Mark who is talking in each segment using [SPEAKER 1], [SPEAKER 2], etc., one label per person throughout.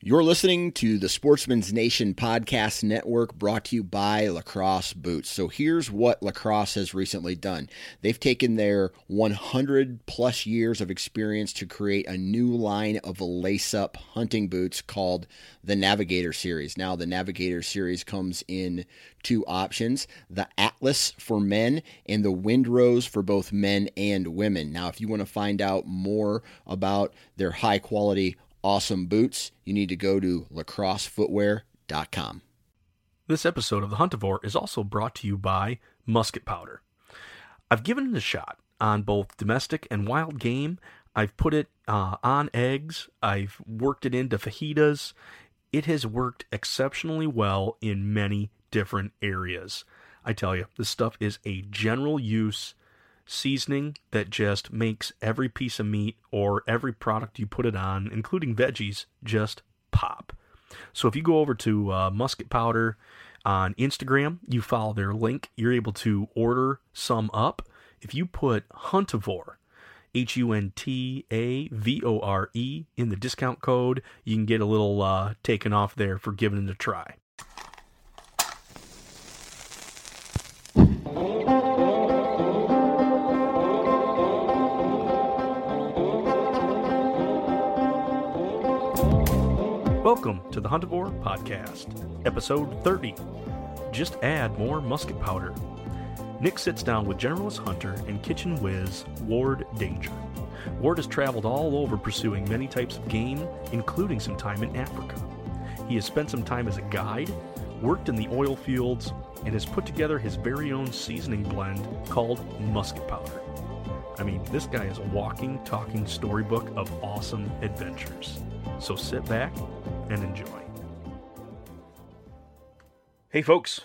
[SPEAKER 1] You're listening to the Sportsman's Nation Podcast Network brought to you by Lacrosse Boots. So here's what Lacrosse has recently done. They've taken their 100 plus years of experience to create a new line of lace up hunting boots called the Navigator Series. Now, the Navigator Series comes in two options the Atlas for men and the Windrose for both men and women. Now, if you want to find out more about their high quality awesome boots, you need to go to lacrossefootwear.com.
[SPEAKER 2] This episode of The Huntivore is also brought to you by Musket Powder. I've given it a shot on both domestic and wild game. I've put it uh, on eggs. I've worked it into fajitas. It has worked exceptionally well in many different areas. I tell you, this stuff is a general use seasoning that just makes every piece of meat or every product you put it on, including veggies, just pop. So if you go over to uh, Musket Powder on Instagram, you follow their link, you're able to order some up. If you put Huntivore, H U N T A V O R E, in the discount code, you can get a little uh, taken off there for giving it a try. Welcome to the Huntivore Podcast, episode 30. Just add more musket powder. Nick sits down with generalist hunter and kitchen whiz Ward Danger. Ward has traveled all over pursuing many types of game, including some time in Africa. He has spent some time as a guide, worked in the oil fields, and has put together his very own seasoning blend called musket powder. I mean, this guy is a walking, talking storybook of awesome adventures. So sit back and enjoy. Hey, folks,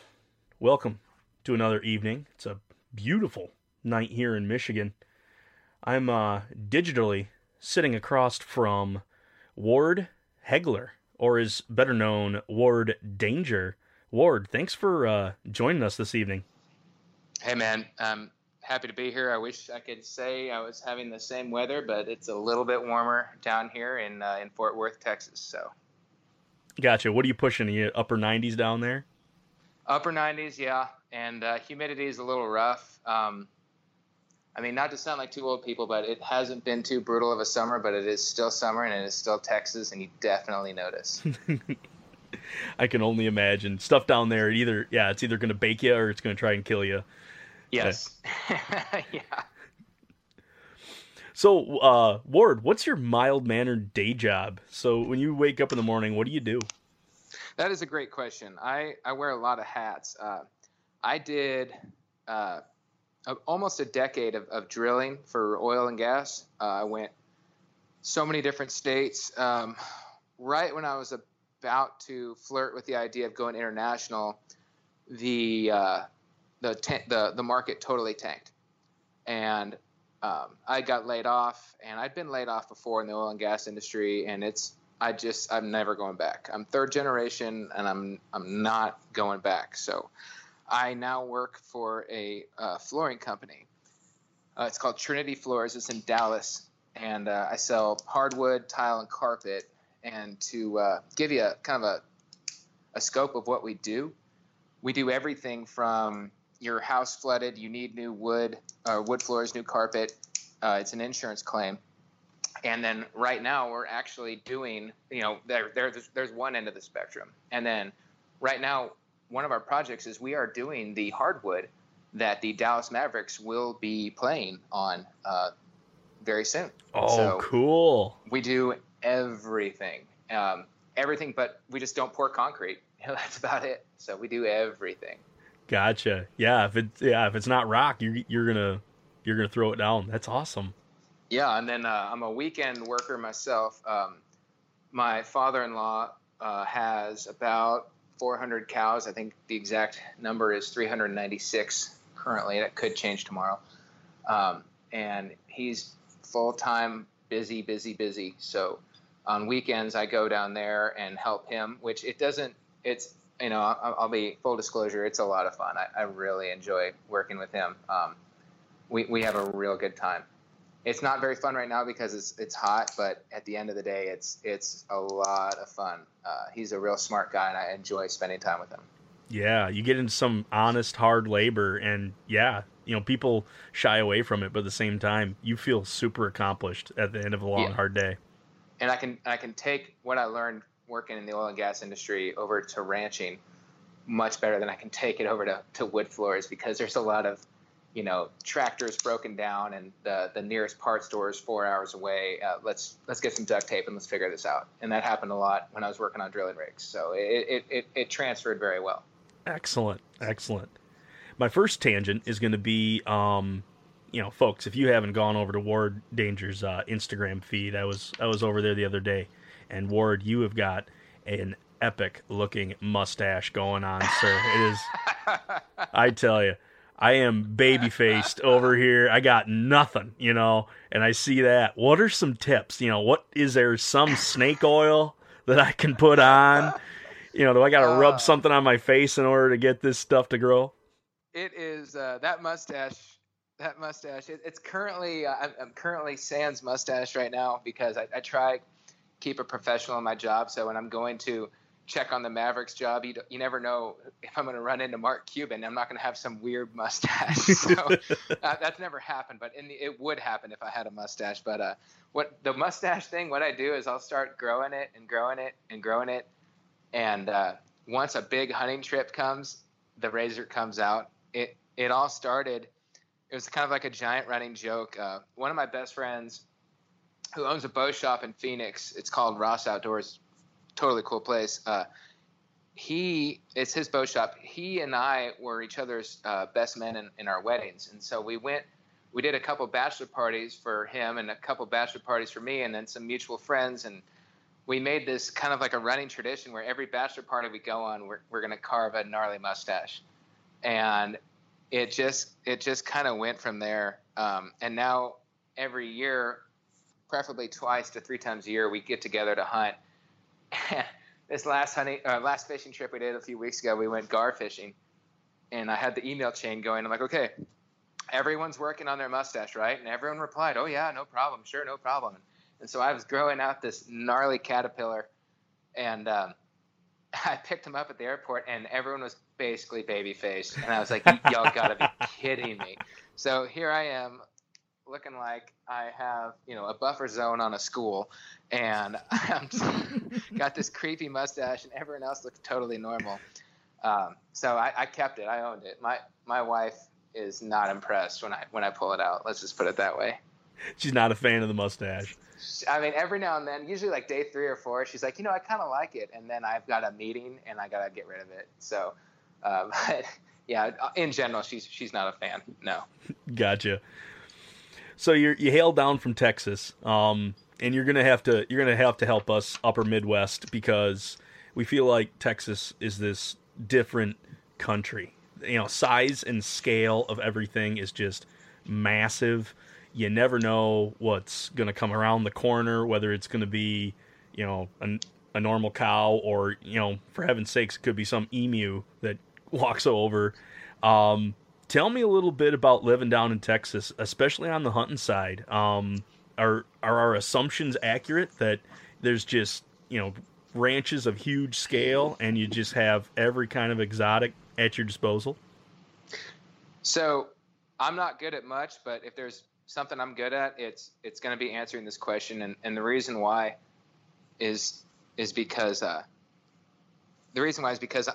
[SPEAKER 2] welcome to another evening. It's a beautiful night here in Michigan. I'm uh, digitally sitting across from Ward Hegler, or is better known Ward Danger. Ward, thanks for uh, joining us this evening.
[SPEAKER 3] Hey, man. Um, happy to be here. I wish I could say I was having the same weather, but it's a little bit warmer down here in uh, in Fort Worth, Texas. So
[SPEAKER 2] Gotcha. What are you pushing? Are you upper 90s down there?
[SPEAKER 3] Upper 90s, yeah. And uh, humidity is a little rough. Um, I mean, not to sound like two old people, but it hasn't been too brutal of a summer, but it is still summer and it is still Texas, and you definitely notice.
[SPEAKER 2] I can only imagine stuff down there. Either yeah, it's either going to bake you or it's going to try and kill you.
[SPEAKER 3] Yes. yeah.
[SPEAKER 2] So, uh, Ward, what's your mild mannered day job? So, when you wake up in the morning, what do you do?
[SPEAKER 3] That is a great question. I, I wear a lot of hats. Uh, I did uh, a, almost a decade of, of, drilling for oil and gas. Uh, I went so many different states. Um, right when I was about to flirt with the idea of going international, the the, the the market totally tanked, and um, I got laid off, and I'd been laid off before in the oil and gas industry, and it's I just I'm never going back. I'm third generation, and I'm I'm not going back. So I now work for a uh, flooring company. Uh, it's called Trinity Floors. It's in Dallas, and uh, I sell hardwood, tile, and carpet. And to uh, give you a kind of a a scope of what we do, we do everything from your house flooded, you need new wood, or wood floors, new carpet. Uh, it's an insurance claim. And then right now we're actually doing, you know, there, there's, there's one end of the spectrum. And then right now, one of our projects is we are doing the hardwood that the Dallas Mavericks will be playing on uh, very soon.
[SPEAKER 2] Oh, so cool.
[SPEAKER 3] We do everything. Um, everything, but we just don't pour concrete. That's about it. So we do everything.
[SPEAKER 2] Gotcha. Yeah, if it's yeah, if it's not rock, you're you're gonna you're gonna throw it down. That's awesome.
[SPEAKER 3] Yeah, and then uh, I'm a weekend worker myself. Um, my father-in-law uh, has about 400 cows. I think the exact number is 396 currently. That could change tomorrow. Um, and he's full-time busy, busy, busy. So on weekends I go down there and help him, which it doesn't. It's you know I'll, I'll be full disclosure. It's a lot of fun. I, I really enjoy working with him. Um, we we have a real good time. It's not very fun right now because it's it's hot, but at the end of the day, it's it's a lot of fun. Uh, he's a real smart guy, and I enjoy spending time with him.
[SPEAKER 2] Yeah, you get into some honest, hard labor, and yeah, you know people shy away from it, but at the same time, you feel super accomplished at the end of a long, yeah. hard day
[SPEAKER 3] and I can I can take what I learned working in the oil and gas industry over to ranching much better than I can take it over to, to wood floors because there's a lot of you know tractors broken down and the the nearest parts store is four hours away. Uh, let's let's get some duct tape and let's figure this out. And that happened a lot when I was working on drilling rigs. So it it, it, it transferred very well.
[SPEAKER 2] Excellent, excellent. My first tangent is going to be um, you know, folks, if you haven't gone over to Ward Danger's uh, Instagram feed, I was I was over there the other day, and Ward, you have got an epic looking mustache going on, sir. It is, I tell you, I am baby faced over here. I got nothing, you know, and I see that. What are some tips? You know, what is there some snake oil that I can put on? You know, do I got to rub uh, something on my face in order to get this stuff to grow?
[SPEAKER 3] It is uh, that mustache that mustache. It, it's currently uh, I'm, I'm, currently Sans mustache right now because I, I try keep it professional in my job. So when I'm going to check on the Mavericks job, you, you never know if I'm going to run into Mark Cuban. I'm not going to have some weird mustache. so uh, that's never happened, but the, it would happen if I had a mustache. But uh, what the mustache thing, what I do is I'll start growing it and growing it and growing it, and uh, once a big hunting trip comes, the razor comes out. It it all started it was kind of like a giant running joke. Uh, one of my best friends, who owns a bow shop in Phoenix, it's called Ross Outdoors, totally cool place. Uh, he, it's his bow shop. He and I were each other's uh, best men in, in our weddings, and so we went. We did a couple bachelor parties for him and a couple bachelor parties for me, and then some mutual friends. And we made this kind of like a running tradition where every bachelor party we go on, we're, we're going to carve a gnarly mustache. And it just it just kind of went from there. Um, and now every year, preferably twice to three times a year, we get together to hunt. this last hunting, uh, last fishing trip we did a few weeks ago, we went gar fishing, and I had the email chain going. I'm like, okay, everyone's working on their mustache, right? And everyone replied, oh yeah, no problem, sure, no problem. And so I was growing out this gnarly caterpillar, and um, I picked him up at the airport, and everyone was basically baby faced, and I was like, y'all gotta be kidding me. So here I am, looking like I have you know a buffer zone on a school, and I'm got this creepy mustache, and everyone else looks totally normal. Um, so I, I kept it. I owned it. My my wife is not impressed when I when I pull it out. Let's just put it that way.
[SPEAKER 2] She's not a fan of the mustache.
[SPEAKER 3] I mean, every now and then, usually like day three or four, she's like, you know, I kind of like it, and then I've got a meeting and I gotta get rid of it. So uh, but yeah, in general, she's she's not a fan. No.
[SPEAKER 2] Gotcha. So you you hailed down from Texas, um, and you're gonna have to you're gonna have to help us Upper Midwest because we feel like Texas is this different country. You know, size and scale of everything is just massive. You never know what's to come around the corner, whether it's to be, you know, a, a normal cow or, you know, for heaven's sakes, it could be some emu that walks over. Um, tell me a little bit about living down in Texas, especially on the hunting side. Um, are are our assumptions accurate that there's just you know ranches of huge scale and you just have every kind of exotic at your disposal?
[SPEAKER 3] So I'm not good at much, but if there's something I'm good at, it's it's going to be answering this question, and, and the reason why is is because uh, the reason why is because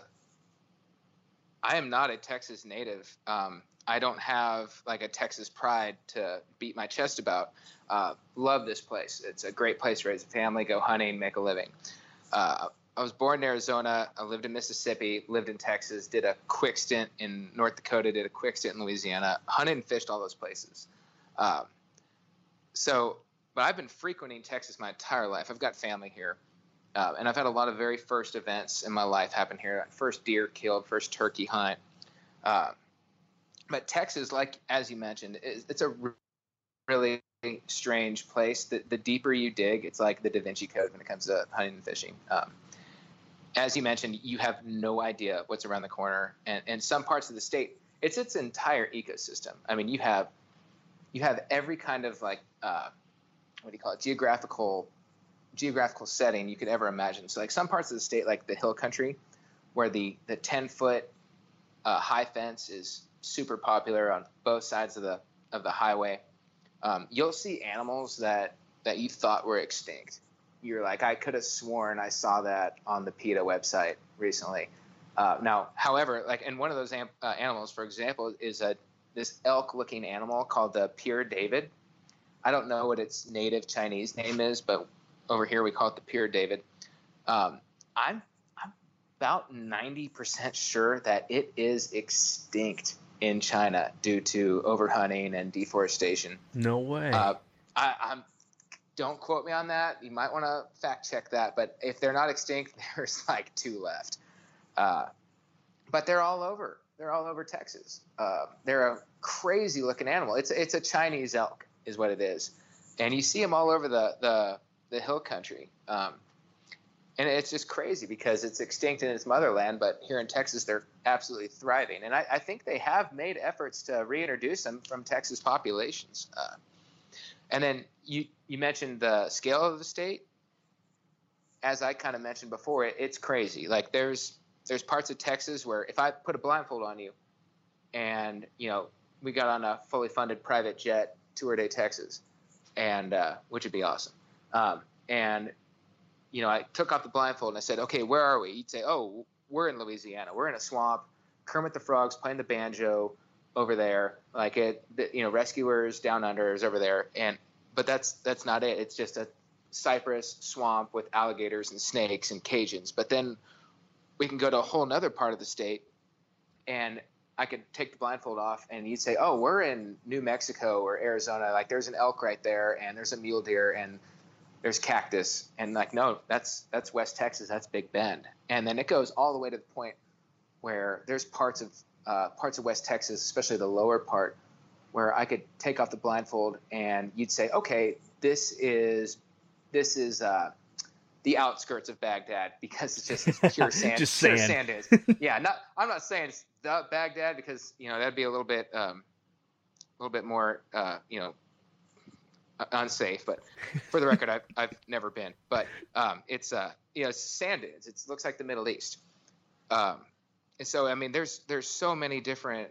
[SPEAKER 3] I am not a Texas native. Um, I don't have like a Texas pride to beat my chest about. Uh, love this place. It's a great place to raise a family, go hunting, make a living. Uh, I was born in Arizona. I lived in Mississippi, lived in Texas, did a quick stint in North Dakota, did a quick stint in Louisiana, hunted and fished all those places. Um, so, but I've been frequenting Texas my entire life. I've got family here. Uh, and I've had a lot of very first events in my life happen here. First deer killed, first turkey hunt. Uh, but Texas, like as you mentioned, it's, it's a really strange place. The, the deeper you dig, it's like the Da Vinci Code when it comes to hunting and fishing. Um, as you mentioned, you have no idea what's around the corner, and in some parts of the state, it's its entire ecosystem. I mean, you have you have every kind of like uh, what do you call it geographical geographical setting you could ever imagine. So like some parts of the state, like the hill country, where the the 10 foot uh, high fence is super popular on both sides of the of the highway. Um, you'll see animals that that you thought were extinct. You're like, I could have sworn I saw that on the PETA website recently. Uh, now, however, like, and one of those am- uh, animals, for example, is a this elk-looking animal called the Père David. I don't know what its native Chinese name is, but over here we call it the Père David. Um, I'm I'm about ninety percent sure that it is extinct in China due to overhunting and deforestation.
[SPEAKER 2] No way.
[SPEAKER 3] Uh, I, I'm don't quote me on that. You might want to fact check that. But if they're not extinct, there's like two left. Uh, but they're all over. They're all over Texas. Uh, they're a crazy looking animal. It's it's a Chinese elk, is what it is, and you see them all over the the, the hill country. Um, and it's just crazy because it's extinct in its motherland, but here in Texas they're absolutely thriving. And I, I think they have made efforts to reintroduce them from Texas populations. Uh, and then you you mentioned the scale of the state. As I kind of mentioned before, it, it's crazy. Like there's there's parts of Texas where if I put a blindfold on you, and you know we got on a fully funded private jet tour day Texas, and uh, which would be awesome. Um, and you know I took off the blindfold and I said, okay, where are we? You'd say, oh, we're in Louisiana. We're in a swamp. Kermit the Frog's playing the banjo over there. Like it, the, you know, rescuers down under is over there, and but that's that's not it. It's just a cypress swamp with alligators and snakes and Cajuns. But then we can go to a whole nother part of the state, and I could take the blindfold off, and you'd say, "Oh, we're in New Mexico or Arizona. Like there's an elk right there, and there's a mule deer, and there's cactus." And like, no, that's that's West Texas. That's Big Bend. And then it goes all the way to the point where there's parts of uh, parts of West Texas, especially the lower part, where I could take off the blindfold and you'd say, okay, this is this is uh, the outskirts of Baghdad because it's just pure sand.
[SPEAKER 2] Just
[SPEAKER 3] pure
[SPEAKER 2] sand.
[SPEAKER 3] sand is. yeah, not. I'm not saying it's the Baghdad because you know that'd be a little bit um, a little bit more uh, you know unsafe. But for the record, I've I've never been. But um, it's uh you know sand dunes. It looks like the Middle East. Um, and so I mean, there's there's so many different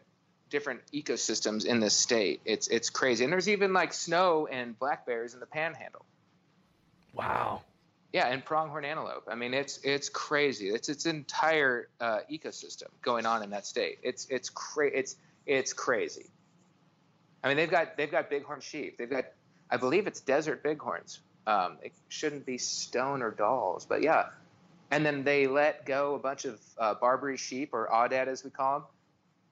[SPEAKER 3] different ecosystems in this state. It's it's crazy, and there's even like snow and black bears in the Panhandle.
[SPEAKER 2] wow.
[SPEAKER 3] Yeah, and pronghorn antelope. I mean, it's it's crazy. It's its entire uh, ecosystem going on in that state. It's it's cra- it's it's crazy. I mean, they've got they've got bighorn sheep. They've got, I believe it's desert bighorns. Um, it shouldn't be stone or Dalls, but yeah. And then they let go a bunch of uh, Barbary sheep or aoudad as we call them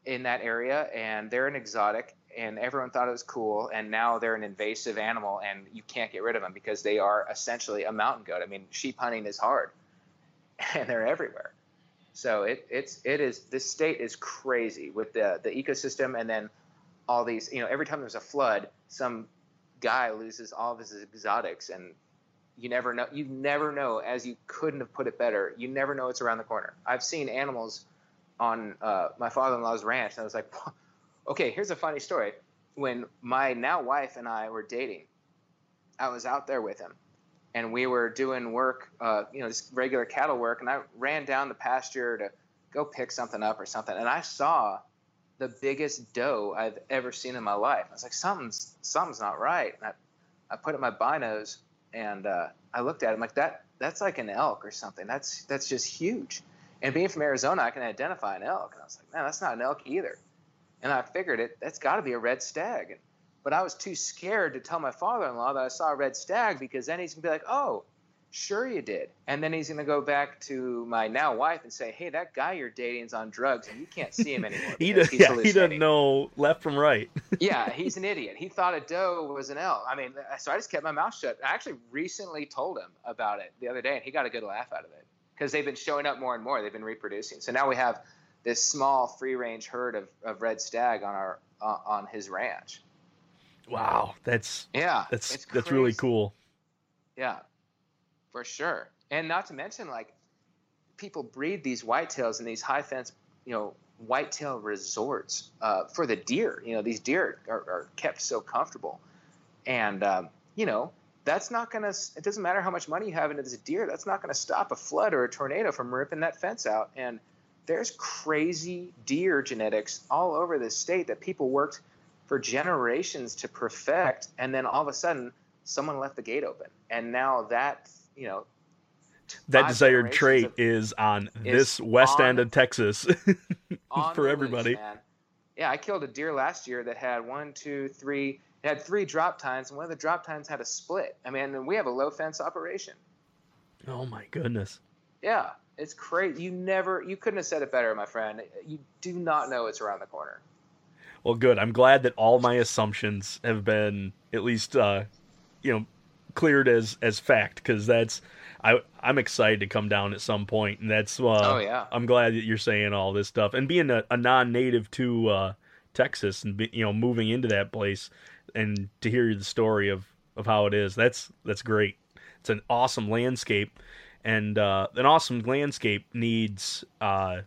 [SPEAKER 3] in that area, and they're an exotic, and everyone thought it was cool, and now they're an invasive animal, and you can't get rid of them because they are essentially a mountain goat. I mean, sheep hunting is hard, and they're everywhere. So it, it's it is this state is crazy with the the ecosystem, and then all these you know every time there's a flood, some guy loses all of his exotics, and you never know you never know as you couldn't have put it better. You never know it's around the corner. I've seen animals on uh, my father-in-law's ranch, and I was like, okay, here's a funny story. When my now wife and I were dating, I was out there with him, and we were doing work, uh, you know, just regular cattle work, and I ran down the pasture to go pick something up or something, and I saw the biggest doe I've ever seen in my life. I was like, something's something's not right. And I, I put up my binos and uh, I looked at it. I'm like, that that's like an elk or something. That's that's just huge. And being from Arizona, I can identify an elk. And I was like, man, that's not an elk either. And I figured it that's got to be a red stag. But I was too scared to tell my father-in-law that I saw a red stag because then he's gonna be like, oh, sure you did. And then he's gonna go back to my now wife and say, hey, that guy you're dating's on drugs and you can't see him anymore.
[SPEAKER 2] He does, yeah, he doesn't know left from right.
[SPEAKER 3] yeah, he's an idiot. He thought a doe was an elk. I mean, so I just kept my mouth shut. I actually recently told him about it the other day, and he got a good laugh out of it because they've been showing up more and more. They've been reproducing. So now we have this small free range herd of, of red stag on our uh, on his ranch.
[SPEAKER 2] Wow, that's
[SPEAKER 3] Yeah,
[SPEAKER 2] that's that's really cool.
[SPEAKER 3] Yeah, for sure. And not to mention, like, people breed these whitetails in these high fence, you know, whitetail resorts uh, for the deer. You know, these deer are, are kept so comfortable, and um, you know, that's not gonna. It doesn't matter how much money you have into this deer. That's not gonna stop a flood or a tornado from ripping that fence out. And there's crazy deer genetics all over this state that people worked for generations to perfect, and then all of a sudden, someone left the gate open, and now that you know
[SPEAKER 2] That desired trait
[SPEAKER 3] of-
[SPEAKER 2] is on
[SPEAKER 3] is
[SPEAKER 2] this west
[SPEAKER 3] on-
[SPEAKER 2] end of Texas for everybody.
[SPEAKER 3] loose. Yeah, I killed a deer last year that had one, two, three. It had three drop tines, and one of the drop tines had a split. I mean, and we have a low fence operation.
[SPEAKER 2] Oh my goodness.
[SPEAKER 3] Yeah, it's crazy. You never, you couldn't have said it better, my friend. You do not know it's around the corner.
[SPEAKER 2] Well, good. I'm glad that all my assumptions have been at least, uh, you know, cleared as as fact because that's I I'm excited to come down at some point, and that's uh,
[SPEAKER 3] oh yeah,
[SPEAKER 2] I'm glad that you're saying all this stuff and being a, a non-native to uh, Texas and be, you know moving into that place and to hear the story of of how it is. That's that's great. It's an awesome landscape, and uh, an awesome landscape needs uh,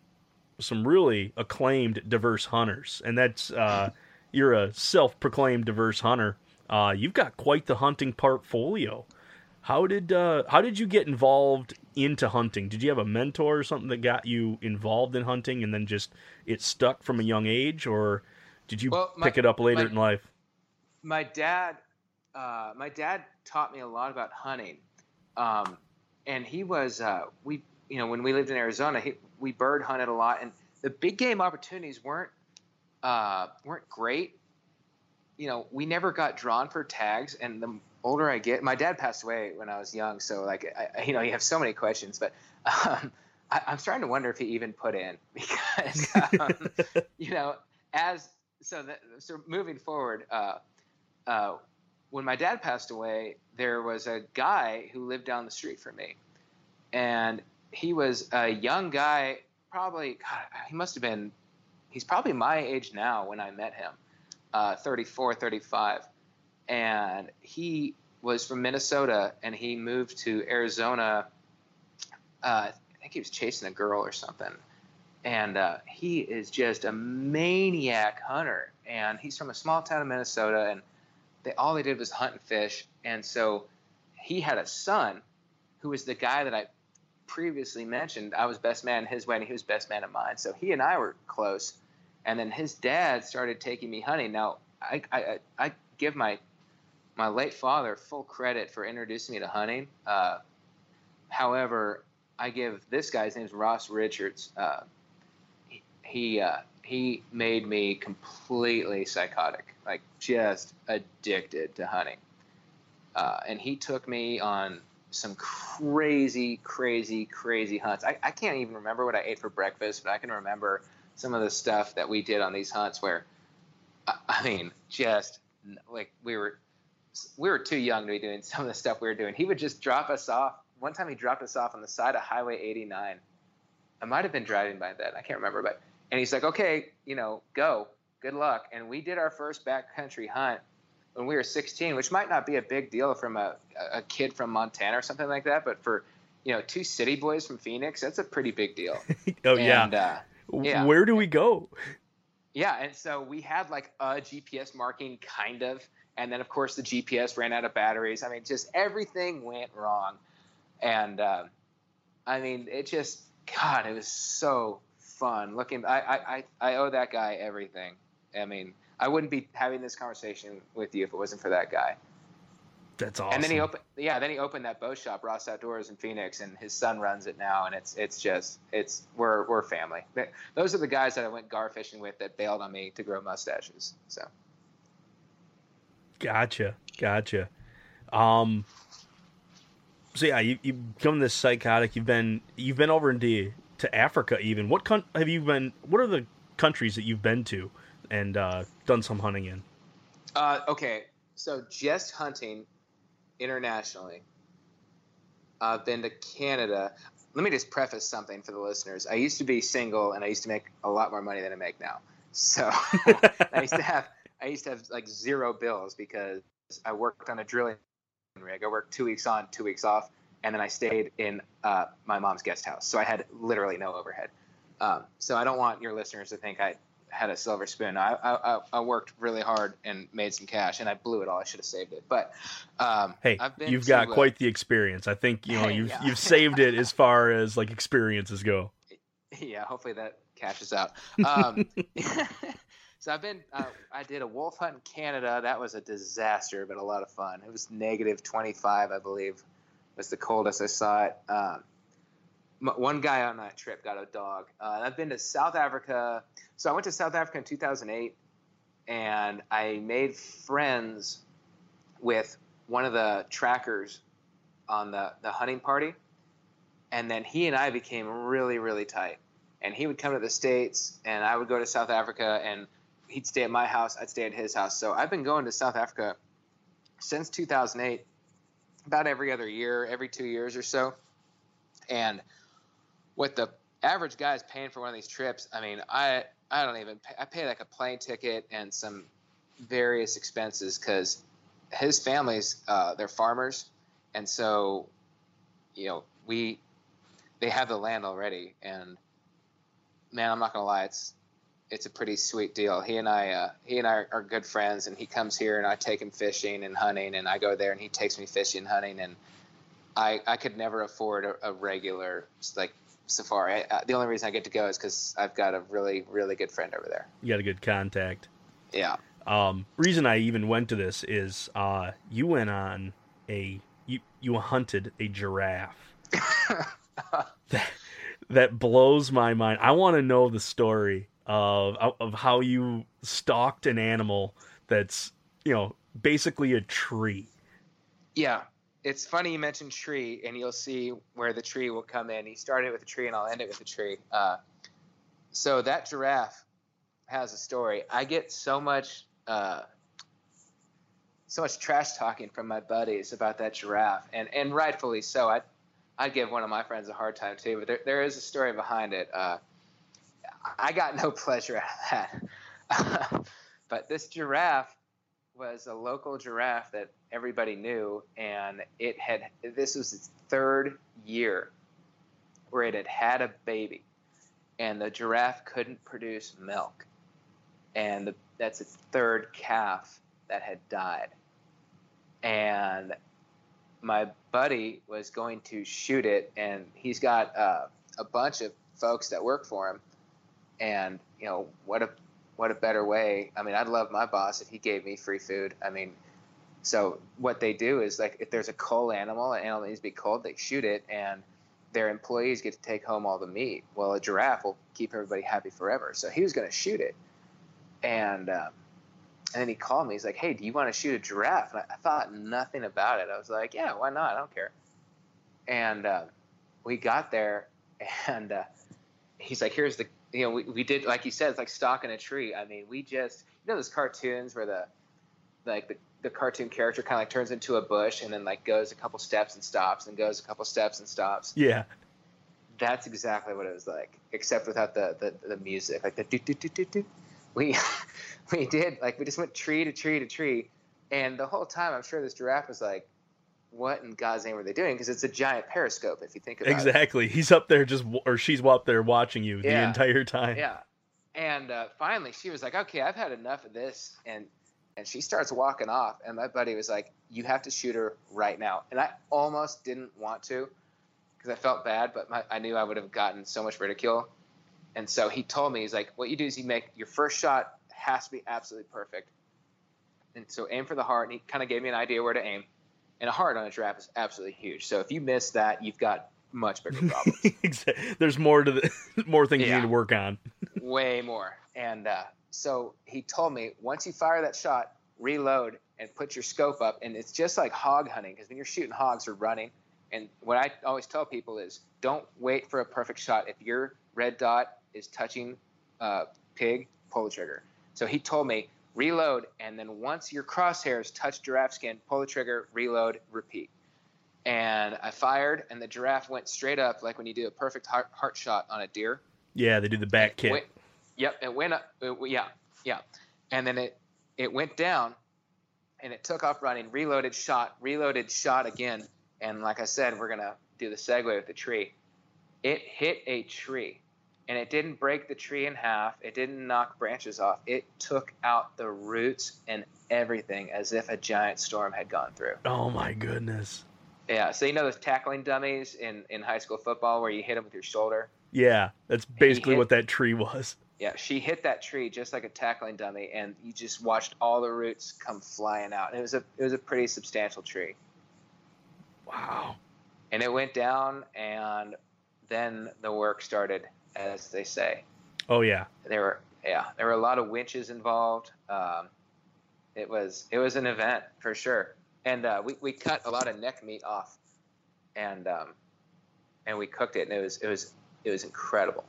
[SPEAKER 2] some really acclaimed diverse hunters, and that's uh, you're a self-proclaimed diverse hunter. Uh, you've got quite the hunting portfolio. How did uh, how did you get involved into hunting? Did you have a mentor or something that got you involved in hunting, and then just it stuck from a young age, or did you
[SPEAKER 3] Well, my-
[SPEAKER 2] pick it up later
[SPEAKER 3] my-
[SPEAKER 2] in life?
[SPEAKER 3] my dad, uh, my dad taught me a lot about hunting, um, and he was uh, we you know when we lived in Arizona, he, we bird hunted a lot, and the big game opportunities weren't uh, weren't great. You know, we never got drawn for tags, and the older I get, my dad passed away when I was young, so like I, you know, you have so many questions, but. Um, I, I'm starting to wonder if he even put in because um, you know as so that so moving forward uh, uh, when my dad passed away there was a guy who lived down the street from me and he was a young guy probably God, he must have been he's probably my age now when i met him uh, 34 35 and he was from minnesota and he moved to arizona uh, i think he was chasing a girl or something and uh, he is just a maniac hunter. And he's from a small town in Minnesota, and they all they did was hunt and fish. And so he had a son who was the guy that I previously mentioned. I was best man at his wedding. He was best man at mine. So he and I were close. And then his dad started taking me hunting. Now I I, I- give my my late father full credit for introducing me to hunting. Uh, however, I give this guy's name's Ross Richards. Uh, he he, uh, he made me completely psychotic, like just addicted to hunting. Uh, and he took me on some crazy, crazy, crazy hunts. I, I can't even remember what I ate for breakfast, but I can remember some of the stuff that we did on these hunts where, I, mean, just like we were, we were too young to be doing some of the stuff we were doing. He would just drop us off. One time he dropped us off on the side of Highway 89. I might have been driving by then. I can't remember, but and he's like, okay, you know, go, good luck. And we did our first backcountry hunt when we were 16, which might not be a big deal from a, a kid from Montana or something like that, but for you know two city boys from Phoenix, that's a pretty big deal.
[SPEAKER 2] oh yeah.
[SPEAKER 3] Uh, yeah.
[SPEAKER 2] Where do we go?
[SPEAKER 3] yeah, and so we had like a GPS marking, kind of, and then of course the GPS ran out of batteries. I mean, just everything went wrong, and uh, I mean, it just God, it was so fun looking. I, I I I owe that guy everything. I mean, I wouldn't be having this conversation with you if it wasn't for that guy.
[SPEAKER 2] That's awesome.
[SPEAKER 3] And then he opened, yeah, then he opened that bow shop, Ross Outdoors in Phoenix, and his son runs it now, and it's it's just it's we're we're family. Those are the guys that I went gar fishing with that bailed on me to grow mustaches. So
[SPEAKER 2] Gotcha, gotcha. Um, so yeah, you you become this psychotic. You've been you've been over into to Africa even. What con- have you been? What are the countries that you've been to and uh, done some hunting in?
[SPEAKER 3] uh, okay, so just hunting internationally. I've been to Canada. Let me just preface something for the listeners. I used to be single, and I used to make a lot more money than I make now. So I used to have I used to have like zero bills because I worked on a drilling rig. I worked two weeks on, two weeks off, and then I stayed in uh, my mom's guest house. So I had literally no overhead. Um, so I don't want your listeners to think I had a silver spoon. I, I, I worked really hard and made some cash, and I blew it all. I should have saved it. But um,
[SPEAKER 2] hey, you've got quite the experience. I think you know you've
[SPEAKER 3] yeah.
[SPEAKER 2] you've saved it as far as like experiences go.
[SPEAKER 3] Yeah, hopefully that cashes out. Um, so I've been. Uh, I did a wolf hunt in Canada. That was a disaster, but a lot of fun. It was negative 25, I believe, was the coldest I saw it. Um, one guy on that trip got a dog. Uh, I've been to South Africa. So I went to South Africa in 2008, and I made friends with one of the trackers on the, the hunting party. And then he and I became really, really tight. And he would come to the States, and I would go to South Africa, and he'd stay at my house. I'd stay at his house. So I've been going to South Africa since 2008, about every other year, every two years or so. And what the average guy is paying for one of these trips, I mean, I I don't even pay, I pay like a plane ticket and some various expenses because his family's uh, they're farmers, and so you know we they have the land already, and man, I'm not gonna lie, it's it's a pretty sweet deal. He and I uh, he and I are, good friends, and he comes here and I take him fishing and hunting, and I go there and he takes me fishing and hunting, and I I could never afford a, a regular like safari. I, the only reason I get to go is because I've got a really, really good friend over there.
[SPEAKER 2] You got a good contact.
[SPEAKER 3] Yeah.
[SPEAKER 2] Um, reason I even went to this is uh, you went on a you you hunted a giraffe. that, that blows my mind. I want to know the story of of how you stalked an animal that's you know basically a tree.
[SPEAKER 3] Yeah, it's funny you mentioned tree, and you'll see where the tree will come in. He started with a tree, and I'll end it with a tree. Uh, so that giraffe has a story. I get so much, uh, so much trash talking from my buddies about that giraffe, and and rightfully so. I I'd give one of my friends a hard time too, but there there is a story behind it. Uh, I got no pleasure out of that. but this giraffe was a local giraffe that everybody knew, and it had this was its third year where it had had a baby, and the giraffe couldn't produce milk, and the, that's its third calf that had died, and my buddy was going to shoot it, and he's got uh, a bunch of folks that work for him, and you know what a what a better way. I mean, I'd love my boss if he gave me free food. I mean, so what they do is like if there's a cull animal, an animal needs to be culled, they shoot it, and their employees get to take home all the meat. Well, a giraffe will keep everybody happy forever. So he was going to shoot it, and um, and then he called me. He's like, "Hey, do you want to shoot a giraffe?" And I, I thought nothing about it. I was like, "Yeah, why not? I don't care." And uh, we got there, and uh, he's like, "Here's the you know, we, we did like you said, it's like stalking a tree. I mean, we just you know those cartoons where the like the, the cartoon character kind of like turns into a bush and then like goes a couple steps and stops and goes a couple steps and stops.
[SPEAKER 2] Yeah.
[SPEAKER 3] That's exactly what it was like, except without the the, the music, like the do do do do do. We we did like we just went tree to tree to tree, and the whole time I'm sure this giraffe was like, what in God's name are they doing? Because it's a giant periscope if you think about
[SPEAKER 2] exactly. it. Exactly. He's up there just, or she's up there watching you
[SPEAKER 3] yeah.
[SPEAKER 2] the entire time.
[SPEAKER 3] Yeah. And uh, finally, she was like, "Okay, I've had enough of this," and and she starts walking off. And my buddy was like, "You have to shoot her right now." And I almost didn't want to because I felt bad, but my, I knew I would have gotten so much ridicule. And so he told me, he's like, "What you do is you make your first shot has to be absolutely perfect." And so aim for the heart. And he kind of gave me an idea where to aim and a heart on a giraffe is absolutely huge. So if you miss that, you've got much bigger problems.
[SPEAKER 2] There's more to the more things yeah. you need to work on.
[SPEAKER 3] Way more. And uh, so he told me once you fire that shot, reload and put your scope up. And it's just like hog hunting because when you're shooting hogs or running, and what I always tell people is don't wait for a perfect shot. If your red dot is touching uh, pig, pull the trigger. So he told me reload, and then once your crosshairs touch giraffe skin, pull the trigger, reload, repeat. And I fired, and the giraffe went straight up, like when you do a perfect heart, heart shot on a deer.
[SPEAKER 2] Yeah, they do the back kick.
[SPEAKER 3] Went, yep, it went up. It, yeah, yeah, and then it it went down, and it took off running, reloaded, shot, reloaded, shot again, and like I said, we're gonna do the segue with the tree. It hit a tree, and it didn't break the tree in half. It didn't knock branches off. It took out the roots and everything as if a giant storm had gone through.
[SPEAKER 2] Oh my goodness.
[SPEAKER 3] Yeah, so you know those tackling dummies in, in high school football where you hit them with your shoulder?
[SPEAKER 2] Yeah, that's basically
[SPEAKER 3] hit-
[SPEAKER 2] what that tree was.
[SPEAKER 3] Yeah, she hit that tree just like a tackling dummy, and you just watched all the roots come flying out. And it was a it was a pretty substantial tree,
[SPEAKER 2] Wow.
[SPEAKER 3] and it went down, and then the work started, as they say.
[SPEAKER 2] Oh yeah.
[SPEAKER 3] There were yeah, there were a lot of winches involved. Um, it was it was an event for sure, and uh, we we cut a lot of neck meat off, and um, and we cooked it, and it was it was it was incredible.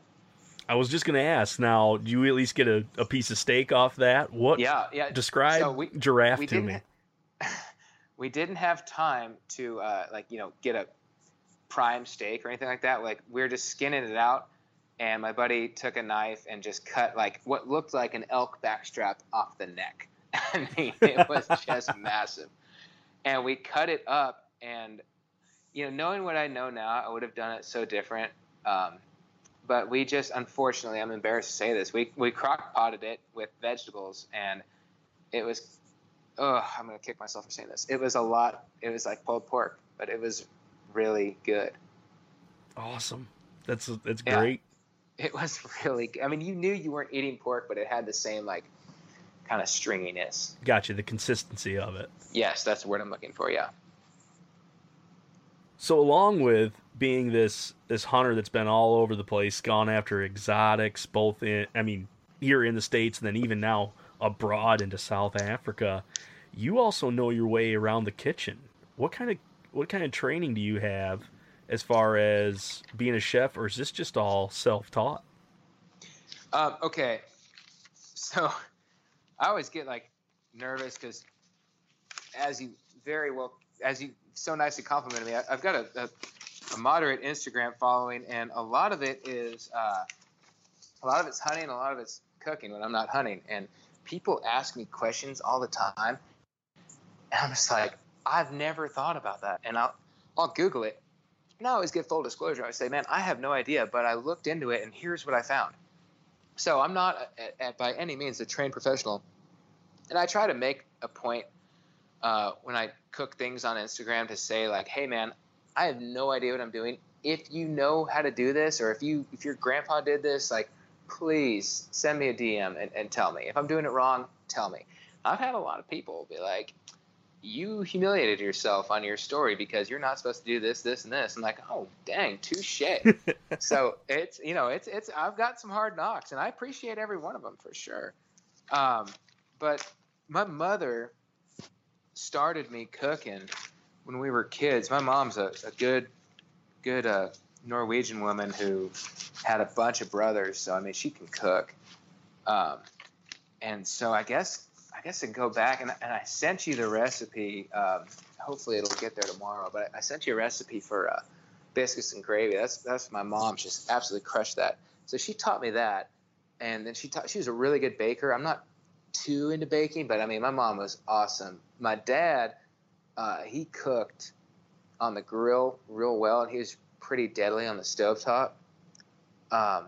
[SPEAKER 2] I was just gonna ask. Now, do you at least get a, a piece of steak off that? What?
[SPEAKER 3] Yeah, yeah.
[SPEAKER 2] Describe
[SPEAKER 3] So we-
[SPEAKER 2] giraffe
[SPEAKER 3] we
[SPEAKER 2] to me.
[SPEAKER 3] we didn't have time to uh, like you know get a prime steak or anything like that. Like we are just skinning it out, and my buddy took a knife and just cut like what looked like an elk backstrap off the neck. I mean, it was just massive, and we cut it up. And you know, knowing what I know now, I would have done it so different. Um, but we just, unfortunately, I'm embarrassed to say this. We we crock potted it with vegetables, and it was oh, I'm gonna kick myself for saying this. It was a lot. It was like pulled pork, but it was really good.
[SPEAKER 2] Awesome. That's that's
[SPEAKER 3] Yeah.
[SPEAKER 2] great.
[SPEAKER 3] It was really. Good. I mean, you knew you weren't eating pork, but it had the same like kind of stringiness.
[SPEAKER 2] Gotcha. The consistency of it.
[SPEAKER 3] Yes, that's the word I'm looking for. Yeah.
[SPEAKER 2] So along with being this this hunter that's been all over the place, gone after exotics, both in I mean here in the states and then even now abroad into South Africa, you also know your way around the kitchen. What kind of what kind of training do you have as far as being a chef, or is this just all self taught?
[SPEAKER 3] Um, okay. So I always get like nervous because, as you very well, as you so nicely complimented me, I, I've got a, a, a moderate Instagram following, and a lot of it is uh, a lot of it's hunting, a lot of it's cooking when I'm not hunting, and people ask me questions all the time, and I'm just like, I've never thought about that, and I'll I'll Google it. And I always give full disclosure. I say, man, I have no idea, but I looked into it, and here's what I found. So I'm not at, at, by any means a trained professional, and I try to make a point uh, when I cook things on Instagram to say like, "Hey, man, I have no idea what I'm doing. If you know how to do this, or if you if your grandpa did this, like, please send me a DM and, and tell me. If I'm doing it wrong, tell me." I've had a lot of people be like, "You humiliated yourself on your story because you're not supposed to do this, this, and this." I'm like, "Oh, dang, touche." so it's you know it's it's I've got some hard knocks, and I appreciate every one of them for sure. Um, but my mother started me cooking when we were kids. My mom's a, a good good uh, Norwegian woman who had a bunch of brothers, so I mean she can cook. Um, and so I guess I guess I go back and, and I sent you the recipe. Um, hopefully it'll get there tomorrow. But I sent you a recipe for uh, biscuits and gravy. That's that's my mom just absolutely crushed that. So she taught me that, and then she taught. She was a really good baker. I'm not too into baking, but I mean my mom was awesome. My dad, uh, he cooked on the grill real well, and he was pretty deadly on the stovetop. Um,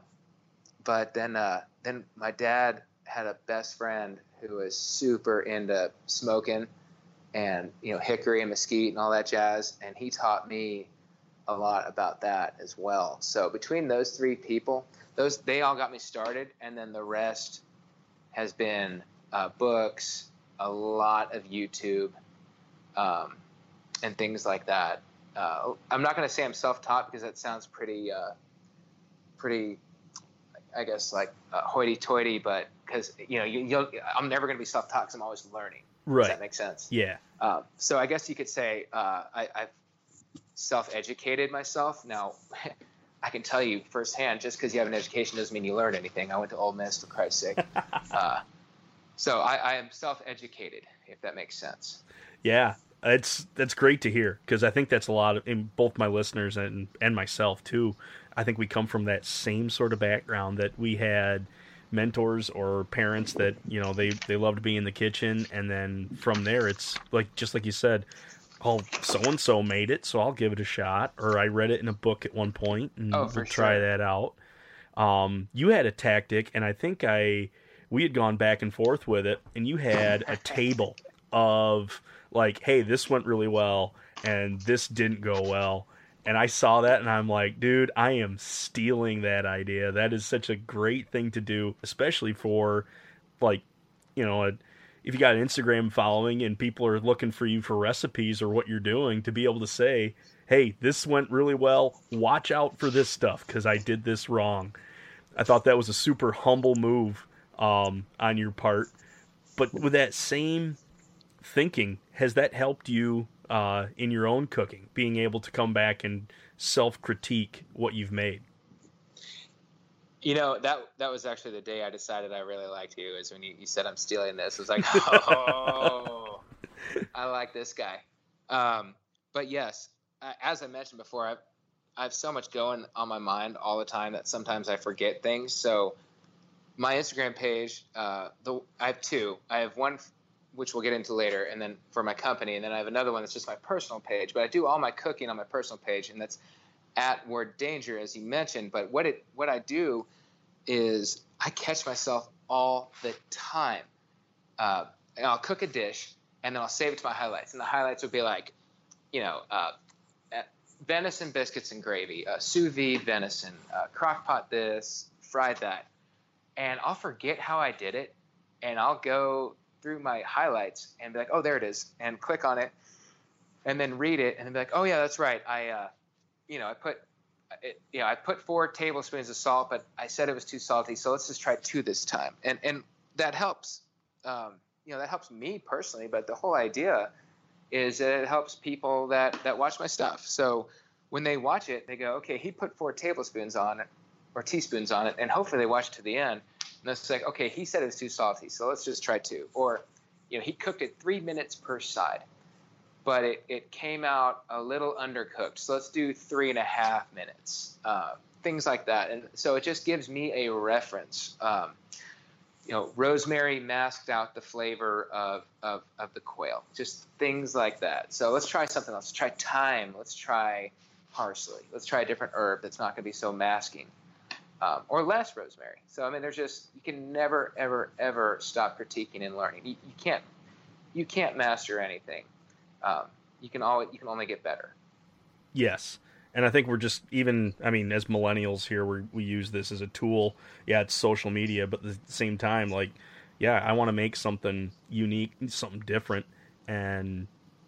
[SPEAKER 3] but then uh, then my dad had a best friend who was super into smoking and you know hickory and mesquite and all that jazz and he taught me a lot about that as well. So between those three people those they all got me started and then the rest has been uh, books a lot of youtube um, and things like that. Uh, i'm not going to say i'm self-taught because that sounds pretty uh, pretty i guess like uh, hoity-toity but because you know you, you'll, i'm never going to be self-taught because i'm always learning
[SPEAKER 2] Right.
[SPEAKER 3] does that make sense
[SPEAKER 2] Yeah.
[SPEAKER 3] um, so I guess you could say uh, I, I've self-educated myself. Now, I can tell you firsthand, just because you have an education doesn't mean you learn anything. I went to Ole Miss, for Christ's sake. uh, so I, I am self-educated, if that makes sense.
[SPEAKER 2] Yeah, it's that's great to hear because I think that's a lot of in both my listeners and and myself too. I think we come from that same sort of background that we had mentors or parents that you know they they love to be in the kitchen, and then from there it's like just like you said, oh so and so made it, so I'll give it a shot, or I read it in a book at one point and
[SPEAKER 3] Oh,
[SPEAKER 2] we'll try
[SPEAKER 3] sure.
[SPEAKER 2] that out. Um, you had a tactic, and I think I we had gone back and forth with it, and you had a table of like, hey, this went really well, and this didn't go well. And I saw that, and I'm like, dude, I am stealing that idea. That is such a great thing to do, especially for like, you know, a, if you got an Instagram following and people are looking for you for recipes or what you're doing, to be able to say, hey, this went really well. Watch out for this stuff because I did this wrong. I thought that was a super humble move um, on your part. But with that same thinking, has that helped you uh, in your own cooking, being able to come back and self critique what you've made?
[SPEAKER 3] You know that that was actually the day I decided I really liked you. Is when you, you said I'm stealing this. I was like, oh, I like this guy. Um, but yes, uh, as I mentioned before, I've I have so much going on my mind all the time that sometimes I forget things. So my Instagram page, uh, the I have two. I have one which we'll get into later, and then for my company, and then I have another one that's just my personal page. But I do all my cooking on my personal page, and that's at Word Danger, as you mentioned. But what it what I do is I catch myself all the time. Uh, and I'll cook a dish, and then I'll save it to my highlights, and the highlights would be like, you know, uh, uh, venison biscuits and gravy, uh, sous vide venison, uh, crock pot this, fried that, and I'll forget how I did it, and I'll go through my highlights and be like, oh, there it is, and click on it, and then read it, and be like, oh yeah, that's right, I, uh, you know, I put. It, you know, I put four tablespoons of salt, but I said it was too salty, so let's just try two this time, and and that helps. Um, you know, that helps me personally, but the whole idea is that it helps people that that watch my stuff. So when they watch it, they go, okay, he put four tablespoons on it or teaspoons on it, and hopefully they watch to the end. And it's like, okay, he said it was too salty, so let's just try two. Or, you know, he cooked it three minutes per side, but it, it came out a little undercooked, so let's do three and a half minutes. Uh, things like that. And so it just gives me a reference. Um, you know, rosemary masked out the flavor of, of, of the quail, just things like that. So let's try something else. Let's try thyme. Let's try parsley. Let's try a different herb that's not going to be so masking, um, or less rosemary. So I mean, there's just you can never, ever, ever stop critiquing and learning. You, you can't you can't master anything. Um, you can always you can only get better.
[SPEAKER 2] Yes. And I think we're just even I mean as millennials here we we use this as a tool. Yeah, it's social media, but at the same time like yeah, I want to make something unique, something different and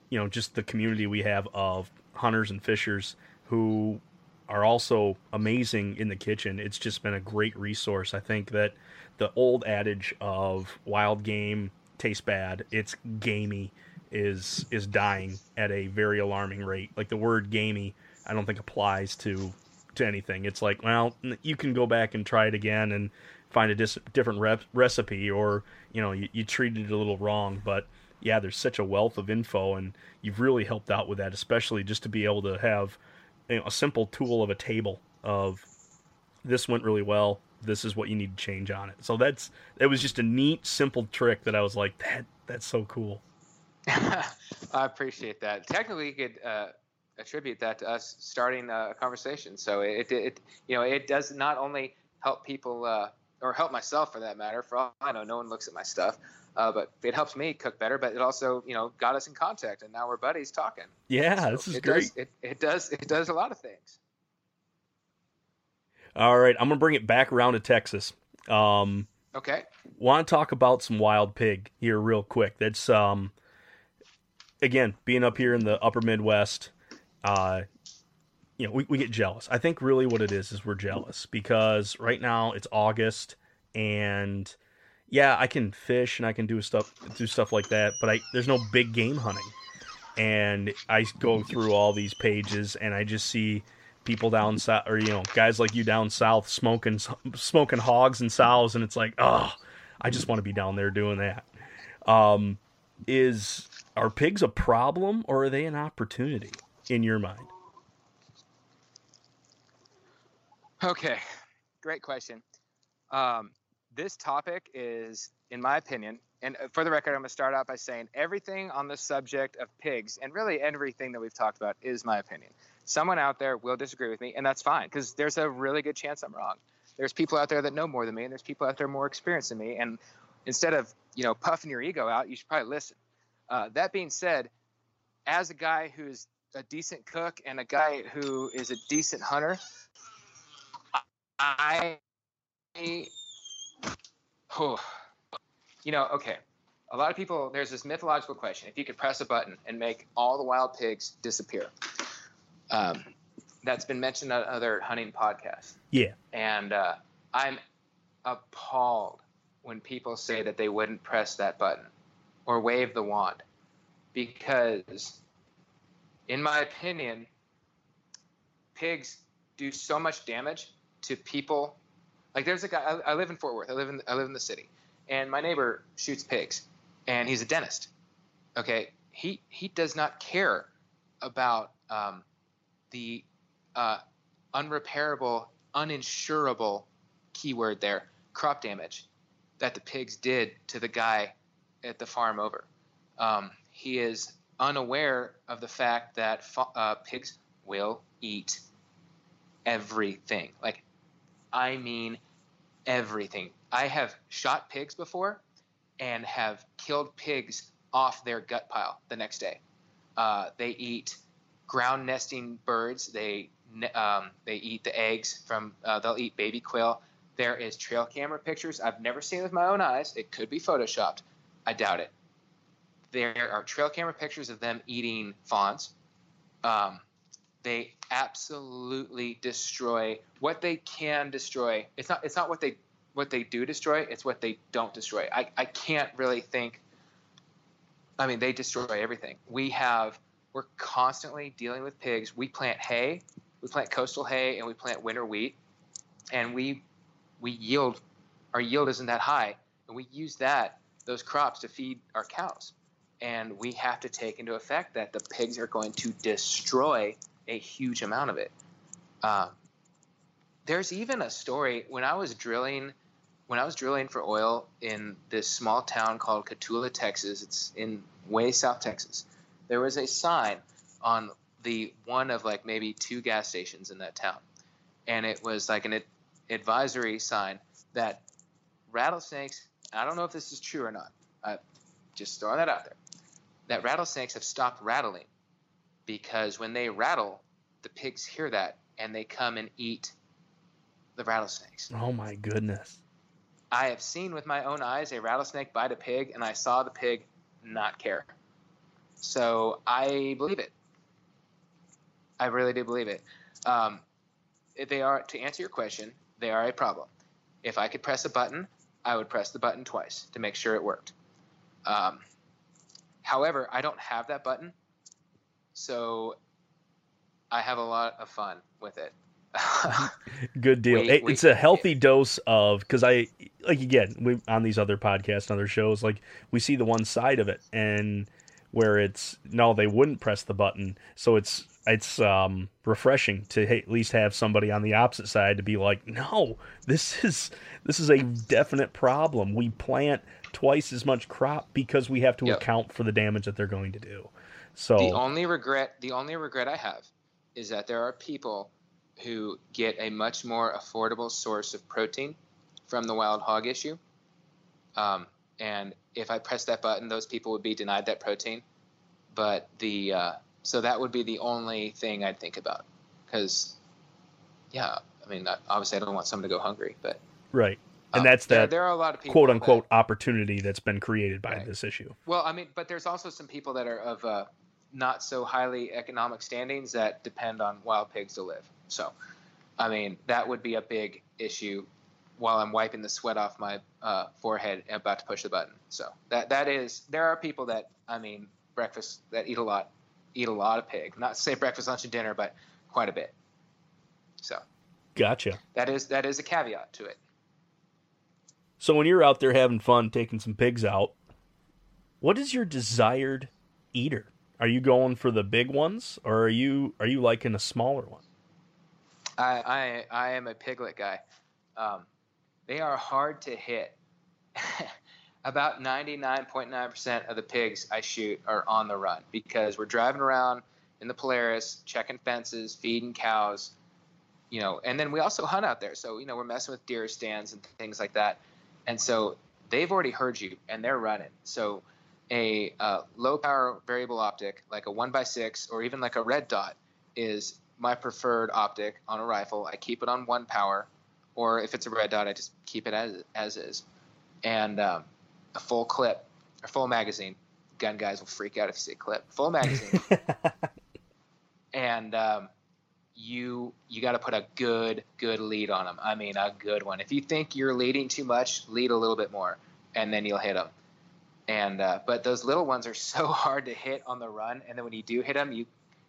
[SPEAKER 2] you know, just the community we have of hunters and fishers who are also amazing in the kitchen. It's just been a great resource. I think that the old adage of wild game tastes bad, it's gamey is is dying at a very alarming rate. Like the word gamey, I don't think applies to to anything. It's like, well, you can go back and try it again and find a dis- different rep- recipe, or you know, you, you treated it a little wrong. But yeah, there's such a wealth of info, and you've really helped out with that, especially just to be able to have you know, a simple tool of a table of this went really well. This is what you need to change on it. So that's it was just a neat, simple trick that I was like, that that's so cool.
[SPEAKER 3] I appreciate that. Technically, you could uh, attribute that to us starting a conversation. So it, it, you know, it does not only help people uh, or help myself for that matter. For all I know, no one looks at my stuff, uh, but it helps me cook better. But it also, you know, got us in contact, and now we're buddies talking.
[SPEAKER 2] Yeah,
[SPEAKER 3] So
[SPEAKER 2] this is
[SPEAKER 3] it
[SPEAKER 2] great.
[SPEAKER 3] Does, it, it does it does a lot of things.
[SPEAKER 2] All right, I'm gonna bring it back around to Texas. Um,
[SPEAKER 3] Okay.
[SPEAKER 2] want to talk about some wild pig here real quick. That's um, again being up here in the upper Midwest. Uh, you know, we, we get jealous. I think really what it is is we're jealous because right now it's August and yeah, I can fish and I can do stuff do stuff like that, but I there's no big game hunting. And I go through all these pages and I just see people down south or you know, guys like you down south smoking smoking hogs and sows and it's like, "Oh, I just want to be down there doing that." Um is are pigs a problem or are they an opportunity in your mind?
[SPEAKER 3] Okay, great question. Um, this topic is, in my opinion, and for the record, I'm going to start out by saying everything on the subject of pigs and really everything that we've talked about is my opinion. Someone out there will disagree with me, and that's fine because there's a really good chance I'm wrong. There's people out there that know more than me, and there's people out there more experienced than me. And instead of you know puffing your ego out, you should probably listen. Uh, that being said, as a guy who's a decent cook and a guy who is a decent hunter, I, oh, you know, okay. A lot of people, there's this mythological question: if you could press a button and make all the wild pigs disappear, um, that's been mentioned on other hunting podcasts.
[SPEAKER 2] Yeah.
[SPEAKER 3] And uh, I'm appalled when people say that they wouldn't press that button or wave the wand because in my opinion, pigs do so much damage to people. Like there's a guy. I, I, live in Fort Worth. I live in I live in the city, and my neighbor shoots pigs, and he's a dentist. Okay, he he does not care about um, the uh, unrepairable, uninsurable keyword there crop damage that the pigs did to the guy at the farm over. Um, he is unaware of the fact that uh, pigs will eat everything. Like, I mean everything. I have shot pigs before and have killed pigs off their gut pile the next day. Uh, they eat ground nesting birds. They um, they eat the eggs from. Uh, they'll eat baby quail. There is trail camera pictures. I've never seen with my own eyes. It could be photoshopped. I doubt it there are trail camera pictures of them eating fawns. Um, they absolutely destroy what they can destroy. It's not it's not what they what they do destroy. It's what they don't destroy. I, I can't really think. I mean, they destroy everything. We have we're constantly dealing with pigs. We plant hay, we plant coastal hay, and we plant winter wheat, and we we yield. Our yield isn't that high, and we use that those crops to feed our cows and we have to take into effect that the pigs are going to destroy a huge amount of it. Uh, there's even a story when I was drilling, when I was drilling for oil in this small town called Cotulla, Texas. It's in way South Texas. There was a sign on the one of like maybe two gas stations in that town, and it was like an advisory sign that rattlesnakes. I don't know if this is true or not. Just throwing that out there that rattlesnakes have stopped rattling because when they rattle, the pigs hear that and they come and eat the rattlesnakes.
[SPEAKER 2] Oh my goodness.
[SPEAKER 3] I have seen with my own eyes a rattlesnake bite a pig and I saw the pig not care. So I believe it. I really do believe it. Um, they are to answer your question. They are a problem. If I could press a button, I would press the button twice to make sure it worked. Um, However, I don't have that button, so I have a lot of fun with it.
[SPEAKER 2] Good deal. Wait, it's a healthy dose of because I like again we on these other podcasts and other shows like we see the one side of it and where it's no they wouldn't press the button so it's it's um refreshing to at least have somebody on the opposite side to be like no this is this is a definite problem we plant twice as much crop because we have to yep. account for the damage that they're going to do. So
[SPEAKER 3] the only regret, the only regret I have, is that there are people who get a much more affordable source of protein from the wild hog issue. Um, and if I press that button, those people would be denied that protein. But the uh, so that would be the only thing I'd think about, because yeah, I mean, obviously I don't want someone to go hungry, but
[SPEAKER 2] right and um, that's that there,
[SPEAKER 3] there, are a lot of
[SPEAKER 2] people quote unquote that, opportunity that's been created by right. this issue.
[SPEAKER 3] Well, I mean, but there's also some people that are of uh, not so highly economic standings that depend on wild pigs to live. So, I mean, that would be a big issue while I'm wiping the sweat off my uh, forehead and about to push the button. So that that is there are people that I mean breakfast that eat a lot eat a lot of pig. Not say breakfast, lunch, and dinner, but quite a bit. So.
[SPEAKER 2] Gotcha.
[SPEAKER 3] That is that is a caveat to it.
[SPEAKER 2] So when you're out there having fun taking some pigs out, what is your desired eater? Are you going for the big ones, or are you are you liking a smaller one?
[SPEAKER 3] I I, I am a piglet guy. Um, they are hard to hit. About 99.9% of the pigs I shoot are on the run because we're driving around in the Polaris, checking fences, feeding cows, you know, and then we also hunt out there. So, you know, we're messing with deer stands and things like that. And so they've already heard you and they're running. So, a uh, low power variable optic, like a 1x6 or even like a red dot, is my preferred optic on a rifle. I keep it on one power, or if it's a red dot, I just keep it as, as is. And um, a full clip or full magazine. Gun guys will freak out if you say clip. Full magazine. and um, you you got to put a good good lead on them. I mean, a good one. If you think you're leading too much, lead a little bit more, and then you'll hit them. And uh, but those little ones are so hard to hit on the run, and then when you do hit them, you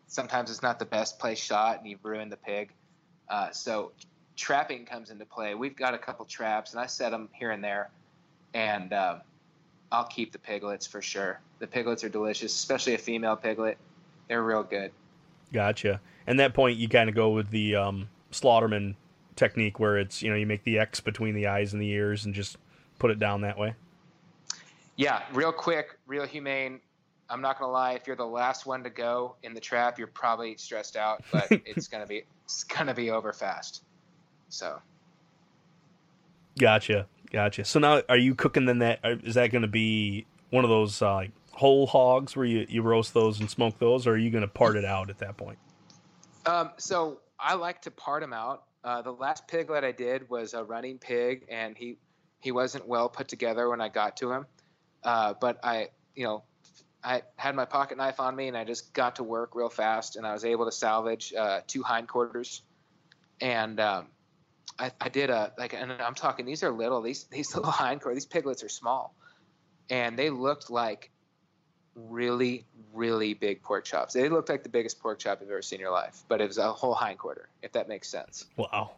[SPEAKER 3] sometimes it's not the best place shot, and you've ruined the pig. Uh, so trapping comes into play. We've got a couple traps, and I set them here and there, and um, I'll keep the piglets for sure. The piglets are delicious, especially a female piglet. They're real good.
[SPEAKER 2] Gotcha. And that point, you kind of go with the um, Slaughterman technique, where it's you know you make the X between the eyes and the ears, and just put it down that way.
[SPEAKER 3] Yeah, real quick, real humane. I'm not gonna lie. If you're the last one to go in the trap, you're probably stressed out, but it's gonna be it's gonna be over fast. So.
[SPEAKER 2] Gotcha, gotcha. So now, are you cooking then? That is that going to be one of those uh, like whole hogs where you, you roast those and smoke those, or are you going to part it out at that point?
[SPEAKER 3] Um, so I like to part them out. Uh, the last piglet I did was a running pig, and he he wasn't well put together when I got to him. Uh, but I, you know, I had my pocket knife on me, and I just got to work real fast, and I was able to salvage uh, two hindquarters, and um, I, I, did a like, and I'm talking. These are little. These these little hindquarters. These piglets are small, and they looked like really, really big pork chops. They looked like the biggest pork chop you've ever seen in your life, but it was a whole hindquarter, if that makes sense.
[SPEAKER 2] Wow.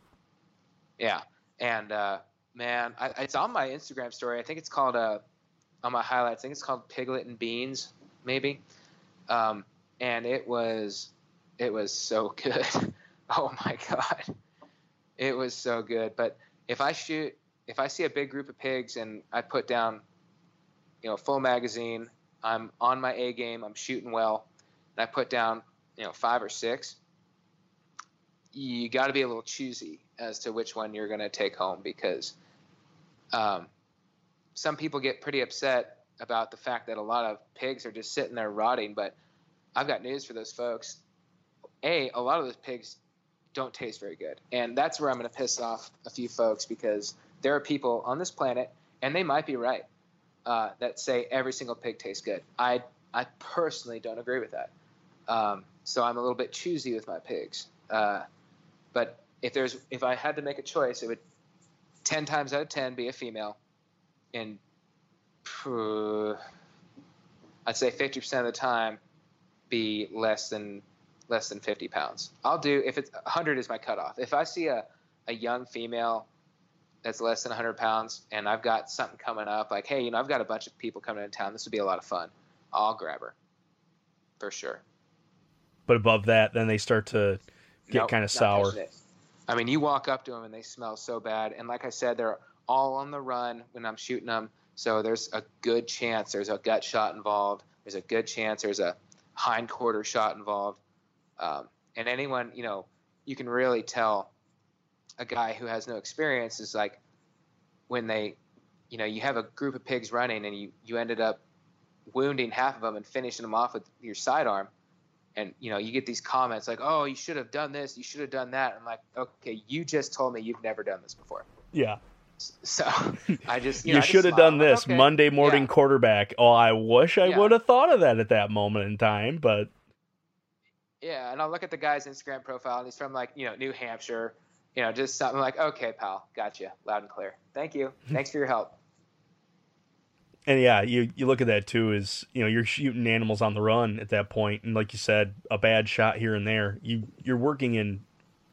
[SPEAKER 3] Yeah, and uh, man, I, it's on my Instagram story. I think it's called uh, on my highlights. I think it's called Piglet and Beans, maybe. Um, and it was, it was so good. oh my god, it was so good. But if I shoot, if I see a big group of pigs and I put down, you know, full magazine, I'm on my A game, I'm shooting well, and I put down, you know, five or six, you got to be a little choosy as to which one you're going to take home because um, some people get pretty upset about the fact that a lot of pigs are just sitting there rotting. But I've got news for those folks. A, a lot of those pigs don't taste very good. And that's where I'm going to piss off a few folks because there are people on this planet, and they might be right, uh, that say every single pig tastes good. I I personally don't agree with that. Um, so I'm a little bit choosy with my pigs. Uh, but if there's if I had to make a choice, it would ten times out of ten be a female, and uh, I'd say fifty percent of the time be less than less than 50 pounds. I'll do if it's 100 is my cutoff. If I see a, a young female that's less than 100 pounds and I've got something coming up, like, hey, you know, I've got a bunch of people coming into town. This would be a lot of fun. I'll grab her for sure.
[SPEAKER 2] But above that, then they start to get nope, kind of sour.
[SPEAKER 3] I mean, you walk up to them and they smell so bad. And like I said, they're all on the run when I'm shooting them. So there's a good chance there's a gut shot involved. There's a good chance there's a hindquarter shot involved. Um, and anyone, you know, you can really tell a guy who has no experience is like when they, you know, you have a group of pigs running and you, you ended up wounding half of them and finishing them off with your sidearm. And, you know, you get these comments like, oh, you should have done this, you should have done that. I'm like, okay, you just told me you've never done this before.
[SPEAKER 2] Yeah.
[SPEAKER 3] So I just
[SPEAKER 2] you,
[SPEAKER 3] you
[SPEAKER 2] should have done this
[SPEAKER 3] okay.
[SPEAKER 2] Monday morning
[SPEAKER 3] yeah.
[SPEAKER 2] quarterback. Oh, I wish I
[SPEAKER 3] Yeah.
[SPEAKER 2] would have thought of that at that moment in time, but
[SPEAKER 3] Yeah, and I'll look at the guy's Instagram profile, and he's from like you know New Hampshire, you know, just something like, okay, pal, gotcha, loud and clear. Thank you, thanks for your help.
[SPEAKER 2] and yeah, you you look at that too is you know you're shooting animals on the run at that point, and like you said, a bad shot here and there. You you're working in